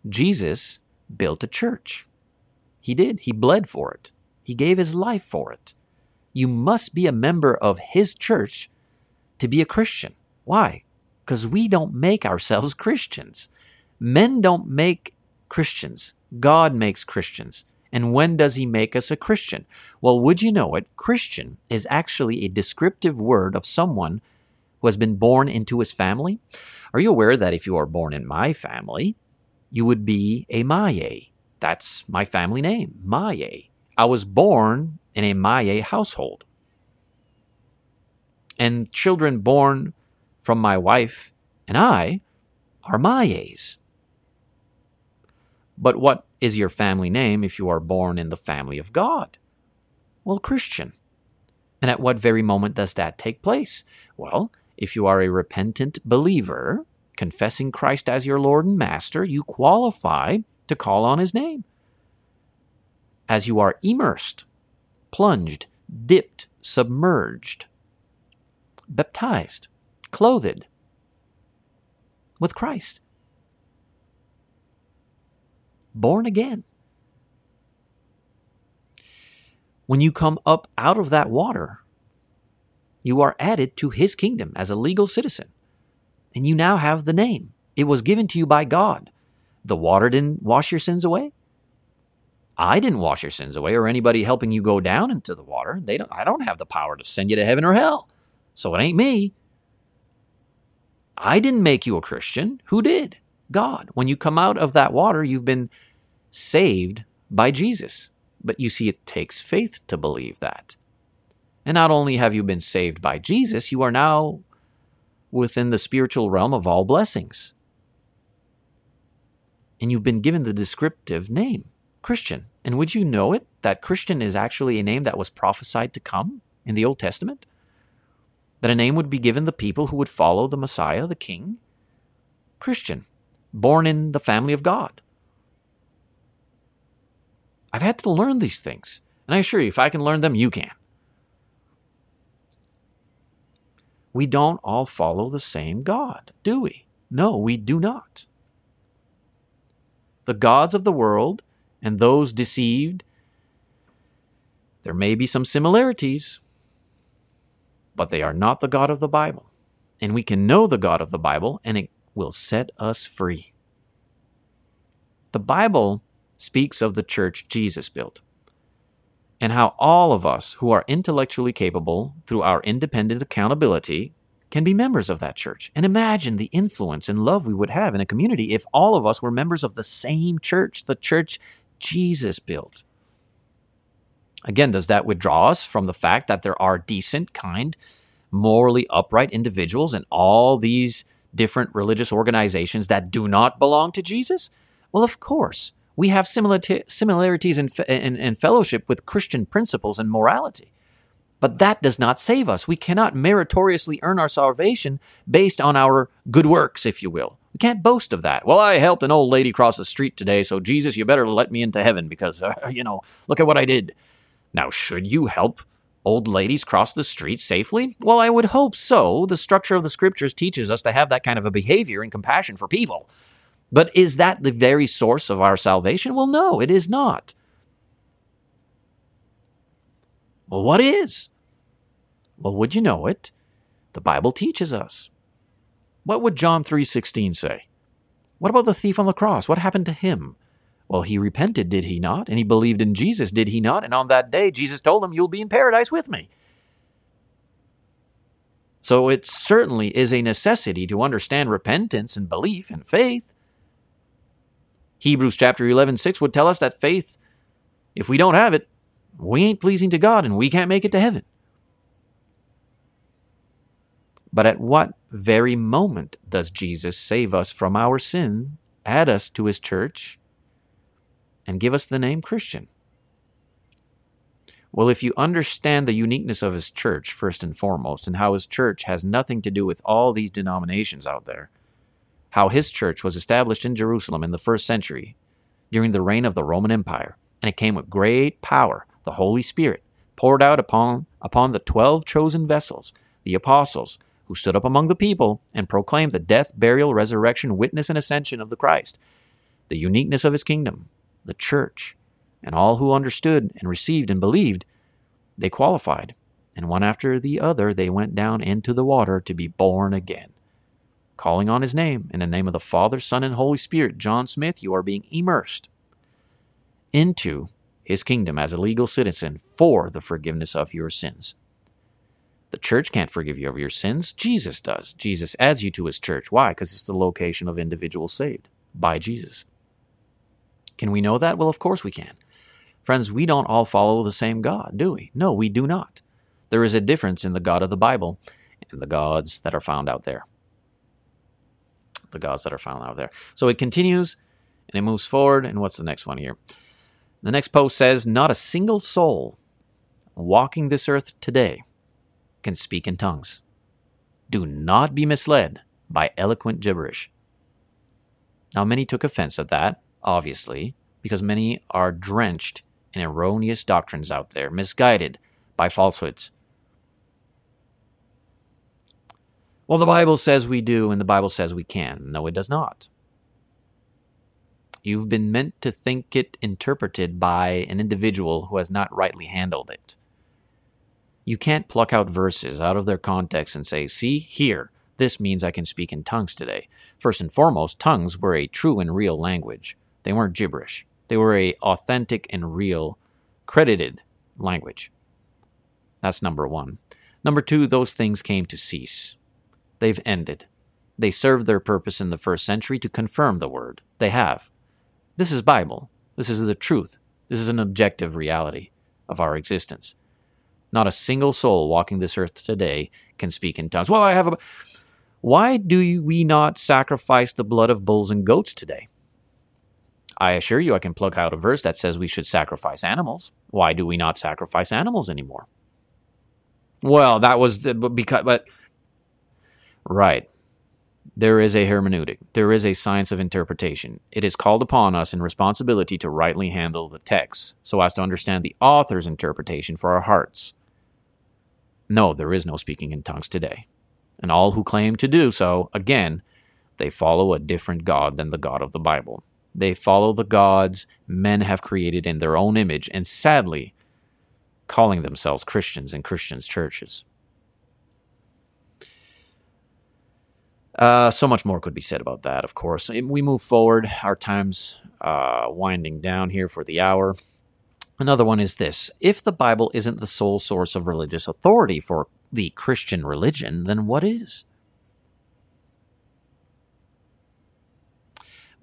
Jesus built a church. He did. He bled for it. He gave his life for it. You must be a member of his church to be a Christian. Why? because we don't make ourselves Christians. Men don't make Christians, God makes Christians. And when does he make us a Christian? Well, would you know it? Christian is actually a descriptive word of someone who has been born into his family. Are you aware that if you are born in my family, you would be a Maye? That's my family name, Maye. I was born in a Maye household. And children born from my wife and I are Mayes. But what is your family name if you are born in the family of God? Well, Christian. And at what very moment does that take place? Well, if you are a repentant believer, confessing Christ as your Lord and Master, you qualify to call on his name. As you are immersed, plunged, dipped, submerged, baptized, clothed with Christ born again. When you come up out of that water, you are added to his kingdom as a legal citizen. And you now have the name. It was given to you by God. The water didn't wash your sins away. I didn't wash your sins away or anybody helping you go down into the water. They don't I don't have the power to send you to heaven or hell. So it ain't me. I didn't make you a Christian. Who did? God. When you come out of that water, you've been saved by Jesus. But you see, it takes faith to believe that. And not only have you been saved by Jesus, you are now within the spiritual realm of all blessings. And you've been given the descriptive name, Christian. And would you know it, that Christian is actually a name that was prophesied to come in the Old Testament? That a name would be given the people who would follow the Messiah, the King? Christian, born in the family of God. I've had to learn these things. And I assure you, if I can learn them, you can. We don't all follow the same God, do we? No, we do not. The gods of the world and those deceived, there may be some similarities, but they are not the God of the Bible. And we can know the God of the Bible, and it will set us free. The Bible speaks of the church Jesus built and how all of us who are intellectually capable through our independent accountability can be members of that church. And imagine the influence and love we would have in a community if all of us were members of the same church, the church Jesus built. Again, does that withdraw us from the fact that there are decent, kind, morally upright individuals in all these different religious organizations that do not belong to Jesus? Well, of course we have similarities in, in, in fellowship with Christian principles and morality. But that does not save us. We cannot meritoriously earn our salvation based on our good works, if you will. We can't boast of that. Well, I helped an old lady cross the street today, so Jesus, you better let me into heaven because, uh, you know, look at what I did. Now, should you help old ladies cross the street safely? Well, I would hope so. The structure of the scriptures teaches us to have that kind of a behavior and compassion for people. But is that the very source of our salvation? Well, no, it is not. Well, what is? Well, would you know it? The Bible teaches us. What would John 3:16 say? What about the thief on the cross? What happened to him? Well, he repented, did he not? And he believed in Jesus, did he not? And on that day, Jesus told him, You'll be in paradise with me. So it certainly is a necessity to understand repentance and belief and faith. Hebrews chapter 11, 6 would tell us that faith, if we don't have it, we ain't pleasing to God and we can't make it to heaven. But at what very moment does Jesus save us from our sin, add us to his church, and give us the name Christian? Well, if you understand the uniqueness of his church, first and foremost, and how his church has nothing to do with all these denominations out there, how his church was established in Jerusalem in the first century during the reign of the Roman Empire, and it came with great power, the Holy Spirit, poured out upon, upon the twelve chosen vessels, the apostles, who stood up among the people and proclaimed the death, burial, resurrection, witness, and ascension of the Christ, the uniqueness of his kingdom, the church, and all who understood and received and believed, they qualified, and one after the other they went down into the water to be born again. calling on his name, in the name of the Father, Son, and Holy Spirit, John Smith, you are being immersed into his kingdom as a legal citizen for the forgiveness of your sins. The church can't forgive you of your sins. Jesus does. Jesus adds you to his church. Why? Because it's the location of individuals saved by Jesus. Can we know that? Well, of course we can. Friends, we don't all follow the same God, do we? No, we do not. There is a difference in the God of the Bible and the gods that are found out there. The gods that are found out there. So it continues and it moves forward. And what's the next one here? The next post says, Not a single soul walking this earth today can speak in tongues. Do not be misled by eloquent gibberish. Now, many took offense at that, obviously, because many are drenched in erroneous doctrines out there, misguided by falsehoods. Well, the Bible says we do, and the Bible says we can. No, it does not. You've been meant to think it interpreted by an individual who has not rightly handled it. You can't pluck out verses out of their context and say, see, here, this means I can speak in tongues today. First and foremost, tongues were a true and real language. They weren't gibberish. They were a authentic and real, credited language. That's number one. Number two, those things came to cease. They've ended. They served their purpose in the first century to confirm the word. They have. This is Bible. This is the truth. This is an objective reality of our existence. Not a single soul walking this earth today can speak in tongues. Well, I have a. Why do we not sacrifice the blood of bulls and goats today? I assure you, I can pluck out a verse that says we should sacrifice animals. Why do we not sacrifice animals anymore? Well, that was the, because, but right there is a hermeneutic, there is a science of interpretation. It is called upon us in responsibility to rightly handle the text so as to understand the author's interpretation for our hearts. No, there is no speaking in tongues today. And all who claim to do so, again, they follow a different God than the God of the Bible. They follow the gods men have created in their own image and sadly calling themselves Christians in Christians' churches. Uh, so much more could be said about that, of course. We move forward. Our time's uh, winding down here for the hour. Another one is this If the Bible isn't the sole source of religious authority for the Christian religion, then what is?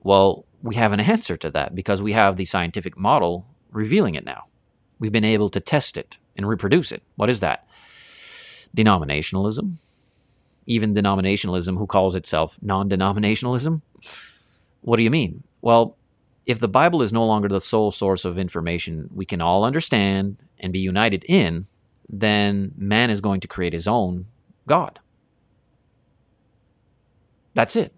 Well, we have an answer to that because we have the scientific model revealing it now. We've been able to test it and reproduce it. What is that? Denominationalism, even denominationalism who calls itself non denominationalism. What do you mean? Well, if the Bible is no longer the sole source of information we can all understand and be united in, then man is going to create his own God. That's it.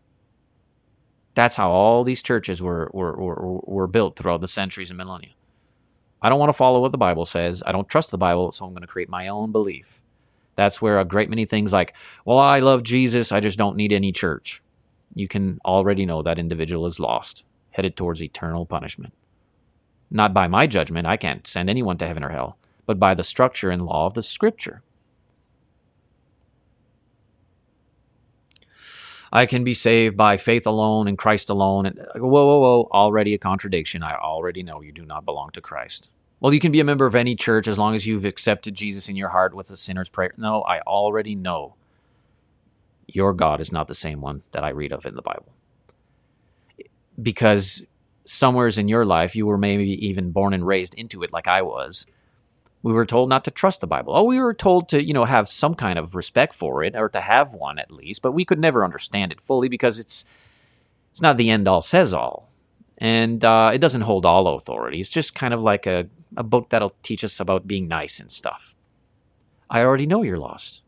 That's how all these churches were, were, were, were built throughout the centuries and millennia. I don't want to follow what the Bible says. I don't trust the Bible, so I'm going to create my own belief. That's where a great many things like, well, I love Jesus, I just don't need any church. You can already know that individual is lost, headed towards eternal punishment. Not by my judgment, I can't send anyone to heaven or hell, but by the structure and law of the scripture. I can be saved by faith alone and Christ alone. And whoa, whoa, whoa, already a contradiction. I already know you do not belong to Christ. Well, you can be a member of any church as long as you've accepted Jesus in your heart with a sinner's prayer. No, I already know your God is not the same one that I read of in the Bible. Because somewheres in your life, you were maybe even born and raised into it like I was. We were told not to trust the Bible. Oh, we were told to, you know, have some kind of respect for it or to have one at least, but we could never understand it fully because it's it's not the end all says all. And uh, it doesn't hold all authority. It's just kind of like a a book that'll teach us about being nice and stuff. I already know you're lost.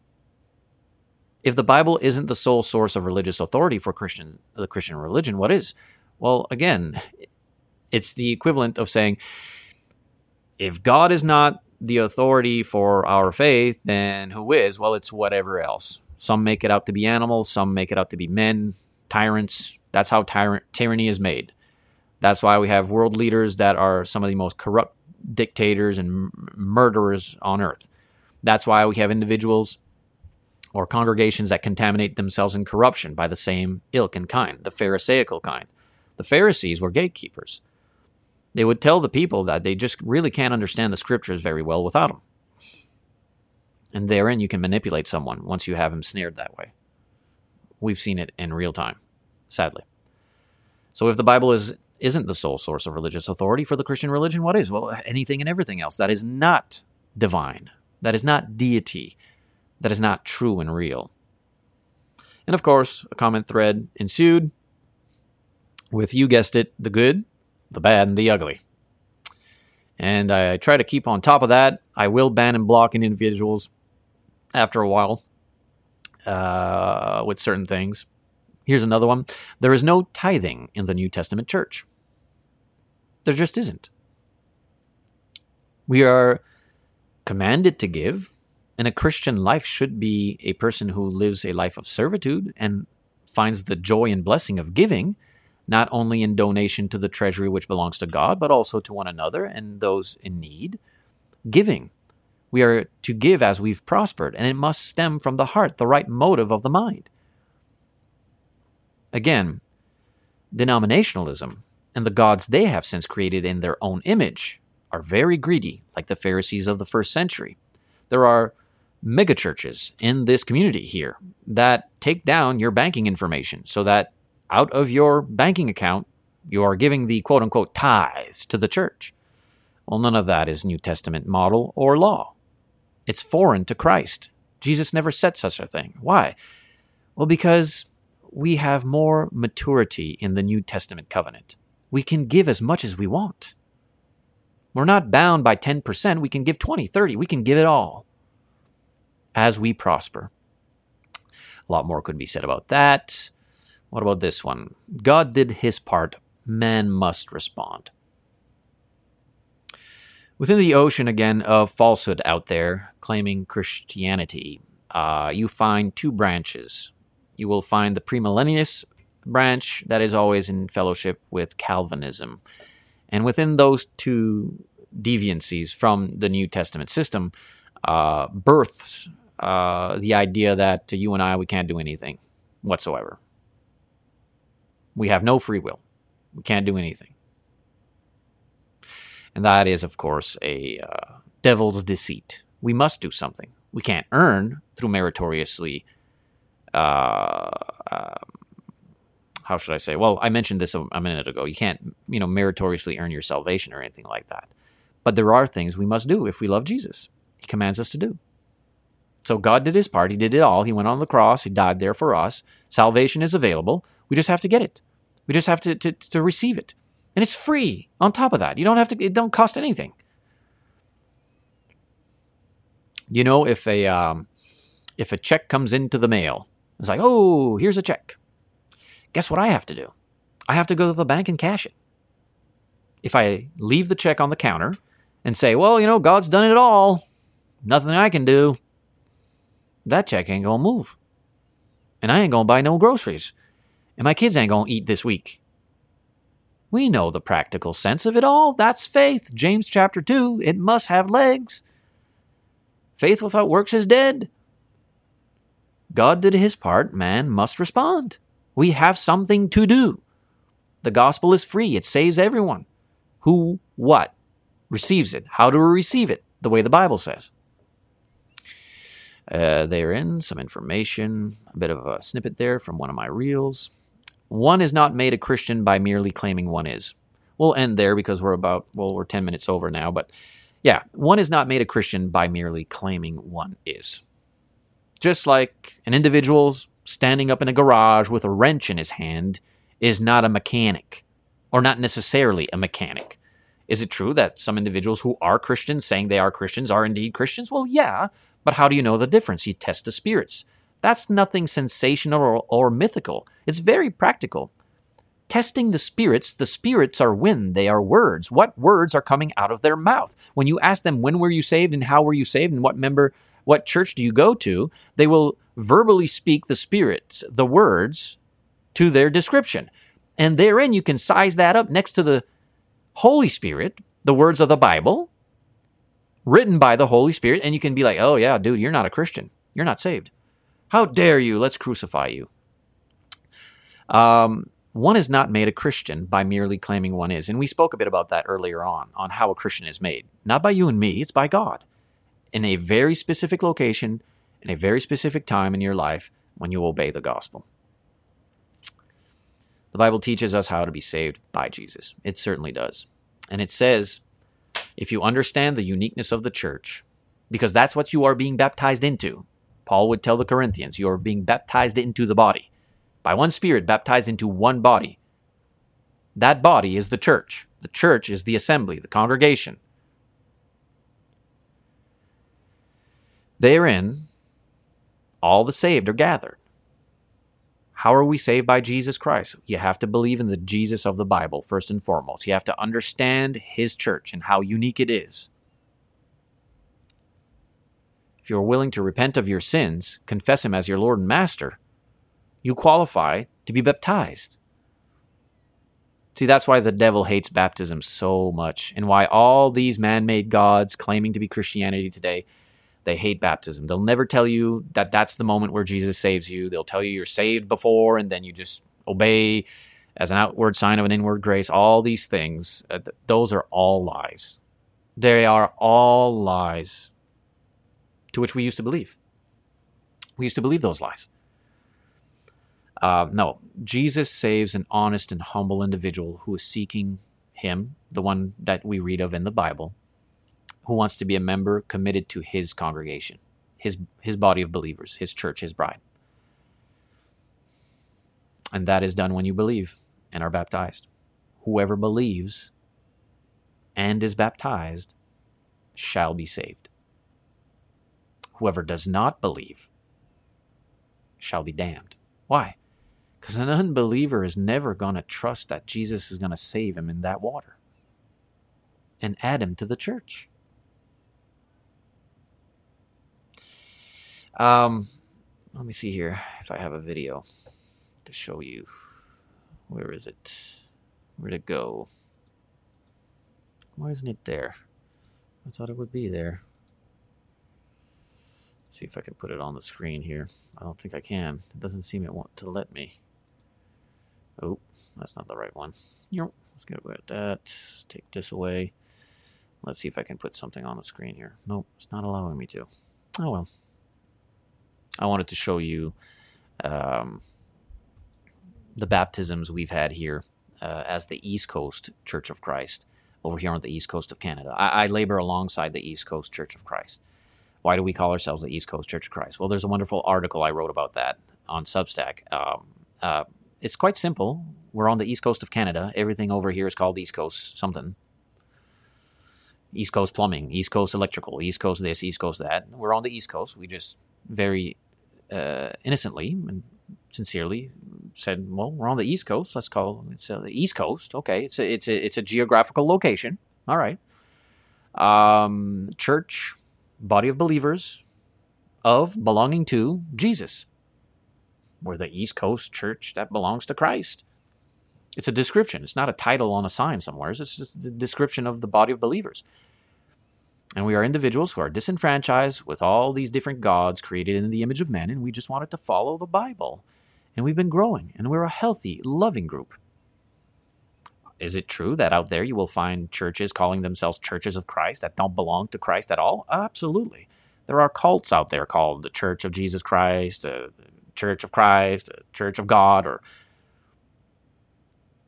If the Bible isn't the sole source of religious authority for Christian the Christian religion, what is? Well, again, it's the equivalent of saying if God is not the authority for our faith, then who is? Well, it's whatever else. Some make it out to be animals, some make it out to be men, tyrants. That's how tyrant tyranny is made. That's why we have world leaders that are some of the most corrupt dictators and murderers on earth. That's why we have individuals or congregations that contaminate themselves in corruption by the same ilk and kind, the Pharisaical kind. The Pharisees were gatekeepers. They would tell the people that they just really can't understand the scriptures very well without them. And therein you can manipulate someone once you have him snared that way. We've seen it in real time, sadly. So if the Bible is isn't the sole source of religious authority for the Christian religion, what is? Well, anything and everything else. That is not divine. That is not deity. That is not true and real. And of course, a comment thread ensued with, you guessed it, the good, the bad, and the ugly. And I try to keep on top of that. I will ban and block individuals after a while uh, with certain things. Here's another one there is no tithing in the New Testament church. There just isn't. We are commanded to give, and a Christian life should be a person who lives a life of servitude and finds the joy and blessing of giving, not only in donation to the treasury which belongs to God, but also to one another and those in need. Giving. We are to give as we've prospered, and it must stem from the heart, the right motive of the mind. Again, denominationalism and the gods they have since created in their own image are very greedy, like the Pharisees of the first century. There are megachurches in this community here that take down your banking information so that out of your banking account, you are giving the quote unquote tithes to the church. Well, none of that is New Testament model or law. It's foreign to Christ. Jesus never said such a thing. Why? Well, because we have more maturity in the New Testament covenant. We can give as much as we want. We're not bound by 10%. We can give 20, 30. We can give it all as we prosper. A lot more could be said about that. What about this one? God did his part. Man must respond. Within the ocean again of falsehood out there claiming Christianity, uh, you find two branches. You will find the premillennialist branch that is always in fellowship with Calvinism. And within those two deviancies from the New Testament system, uh, births uh, the idea that to you and I, we can't do anything whatsoever. We have no free will. We can't do anything. And that is, of course, a uh, devil's deceit. We must do something. We can't earn through meritoriously. Uh, um, how should I say? Well, I mentioned this a, a minute ago. You can't, you know, meritoriously earn your salvation or anything like that. But there are things we must do if we love Jesus. He commands us to do. So God did his part. He did it all. He went on the cross. He died there for us. Salvation is available. We just have to get it. We just have to, to, to receive it. And it's free on top of that. You don't have to, it don't cost anything. You know, if a, um, if a check comes into the mail, it's like, oh, here's a check. Guess what I have to do? I have to go to the bank and cash it. If I leave the check on the counter and say, well, you know, God's done it all, nothing I can do, that check ain't gonna move. And I ain't gonna buy no groceries. And my kids ain't gonna eat this week. We know the practical sense of it all. That's faith. James chapter 2. It must have legs. Faith without works is dead. God did his part. Man must respond. We have something to do. The gospel is free, it saves everyone. Who, what, receives it? How do we receive it? The way the Bible says. Uh, therein, some information, a bit of a snippet there from one of my reels. One is not made a Christian by merely claiming one is. We'll end there because we're about, well, we're 10 minutes over now, but yeah, one is not made a Christian by merely claiming one is. Just like an individual standing up in a garage with a wrench in his hand is not a mechanic, or not necessarily a mechanic. Is it true that some individuals who are Christians, saying they are Christians, are indeed Christians? Well, yeah, but how do you know the difference? You test the spirits. That's nothing sensational or, or mythical. It's very practical. Testing the spirits, the spirits are wind, they are words. What words are coming out of their mouth? When you ask them, when were you saved and how were you saved and what member, what church do you go to, they will verbally speak the spirits, the words, to their description. And therein you can size that up next to the Holy Spirit, the words of the Bible, written by the Holy Spirit, and you can be like, oh, yeah, dude, you're not a Christian. You're not saved. How dare you? Let's crucify you. Um, one is not made a Christian by merely claiming one is. And we spoke a bit about that earlier on, on how a Christian is made. Not by you and me, it's by God. In a very specific location, in a very specific time in your life, when you obey the gospel. The Bible teaches us how to be saved by Jesus. It certainly does. And it says, if you understand the uniqueness of the church, because that's what you are being baptized into, Paul would tell the Corinthians, you are being baptized into the body by one Spirit, baptized into one body. That body is the church. The church is the assembly, the congregation. Therein, all the saved are gathered. How are we saved by Jesus Christ? You have to believe in the Jesus of the Bible, first and foremost. You have to understand his church and how unique it is. If you're willing to repent of your sins, confess him as your Lord and Master, you qualify to be baptized. See, that's why the devil hates baptism so much, and why all these man made gods claiming to be Christianity today, they hate baptism. They'll never tell you that that's the moment where Jesus saves you. They'll tell you you're saved before, and then you just obey as an outward sign of an inward grace. All these things, uh, those are all lies. They are all lies to which we used to believe. We used to believe those lies. Uh, no, Jesus saves an honest and humble individual who is seeking Him, the one that we read of in the Bible, who wants to be a member committed to His congregation, His His body of believers, His church, His bride. And that is done when you believe and are baptized. Whoever believes and is baptized shall be saved. Whoever does not believe shall be damned. Why? Because an unbeliever is never going to trust that Jesus is going to save him in that water and add him to the church. Um, let me see here if I have a video to show you. Where is it? Where'd it go? Why isn't it there? I thought it would be there. See if I can put it on the screen here. I don't think I can. It doesn't seem it want to let me. Oh, that's not the right one. Yep. Let's get rid of that. Take this away. Let's see if I can put something on the screen here. Nope, it's not allowing me to. Oh well. I wanted to show you um, the baptisms we've had here uh, as the East Coast Church of Christ over here on the East Coast of Canada. I, I labor alongside the East Coast Church of Christ. Why do we call ourselves the East Coast Church of Christ? Well, there's a wonderful article I wrote about that on Substack. Um, uh, it's quite simple. We're on the east coast of Canada. Everything over here is called East Coast something. East Coast plumbing, East Coast electrical, East Coast this, East Coast that. We're on the East Coast. We just very uh, innocently and sincerely said, "Well, we're on the East Coast. Let's call it uh, the East Coast. Okay, it's a it's a it's a geographical location. All right. Um, church, body of believers, of belonging to Jesus. We're the East Coast church that belongs to Christ. It's a description. It's not a title on a sign somewhere. It's just a description of the body of believers. And we are individuals who are disenfranchised with all these different gods created in the image of men, and we just wanted to follow the Bible. And we've been growing, and we're a healthy, loving group. Is it true that out there you will find churches calling themselves churches of Christ that don't belong to Christ at all? Absolutely. There are cults out there called the Church of Jesus Christ, uh, Church of Christ, Church of God, or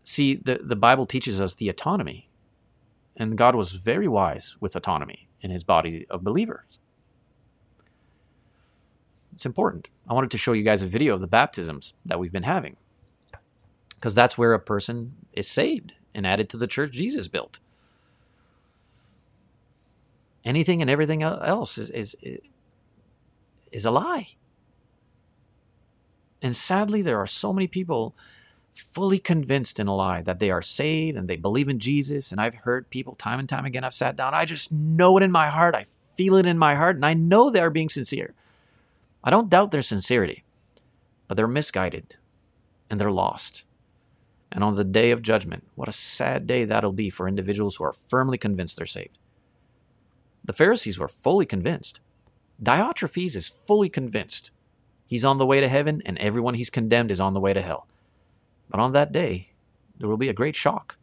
see the the Bible teaches us the autonomy, and God was very wise with autonomy in His body of believers. It's important. I wanted to show you guys a video of the baptisms that we've been having, because that's where a person is saved and added to the church Jesus built. Anything and everything else is is is a lie. And sadly, there are so many people fully convinced in a lie that they are saved and they believe in Jesus. And I've heard people time and time again, I've sat down, I just know it in my heart. I feel it in my heart, and I know they are being sincere. I don't doubt their sincerity, but they're misguided and they're lost. And on the day of judgment, what a sad day that'll be for individuals who are firmly convinced they're saved. The Pharisees were fully convinced. Diotrephes is fully convinced He's on the way to heaven, and everyone he's condemned is on the way to hell. But on that day, there will be a great shock.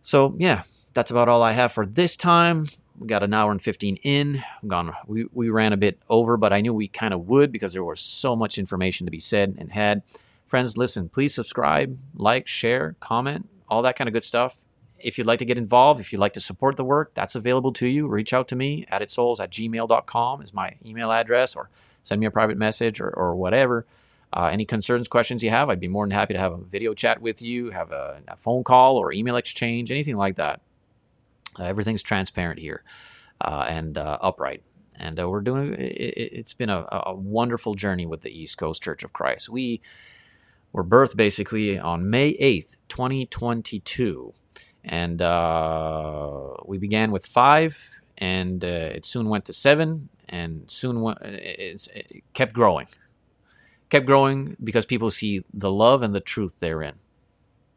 So, yeah, that's about all I have for this time. We got an hour and 15 in. I'm gone. We, we ran a bit over, but I knew we kind of would because there was so much information to be said and had. Friends, listen, please subscribe, like, share, comment, all that kind of good stuff. If you'd like to get involved, if you'd like to support the work, that's available to you. Reach out to me, addedsouls at gmail.com is my email address, or send me a private message or, or whatever. Uh, any concerns, questions you have, I'd be more than happy to have a video chat with you, have a, a phone call or email exchange, anything like that. Uh, everything's transparent here uh, and uh, upright. And uh, we're doing it, has been a, a, wonderful journey with the East Coast Church of Christ. We were birthed basically on May 8th, 2022. And uh, we began with five, and uh, it soon went to seven, and soon went, it, it kept growing. Kept growing because people see the love and the truth therein,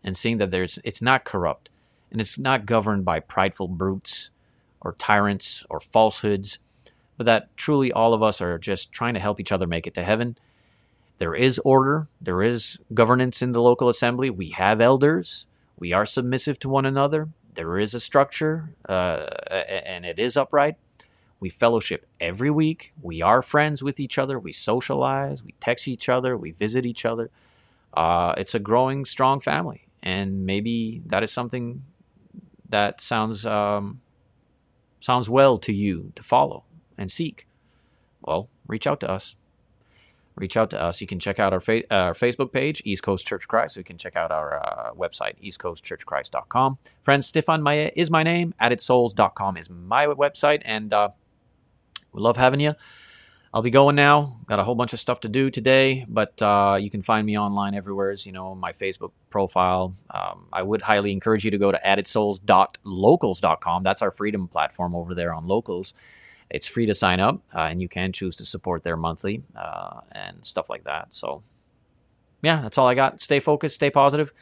and seeing that there's it's not corrupt and it's not governed by prideful brutes or tyrants or falsehoods, but that truly all of us are just trying to help each other make it to heaven. There is order, there is governance in the local assembly. We have elders, we are submissive to one another. There is a structure, uh, and it is upright. We fellowship every week. We are friends with each other. We socialize. We text each other. We visit each other. Uh, it's a growing, strong family. And maybe that is something that sounds um, sounds well to you to follow and seek, well, reach out to us. Reach out to us. You can check out our, fa- uh, our Facebook page, East Coast Church Christ. So you can check out our uh, website, eastcoastchurchchrist.com. Friends, Stephane Maya is my name. AddedSouls.com is my website. And uh, we love having you. I'll be going now. Got a whole bunch of stuff to do today, but uh, you can find me online everywhere. As you know, my Facebook profile. Um, I would highly encourage you to go to addedsouls.locals.com. That's our freedom platform over there on Locals. It's free to sign up, uh, and you can choose to support there monthly uh, and stuff like that. So, yeah, that's all I got. Stay focused, stay positive.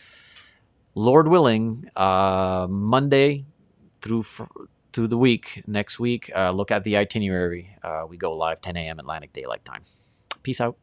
Lord willing, uh, Monday through through the week, next week, uh, look at the itinerary. Uh, we go live 10 a.m. Atlantic Daylight Time. Peace out.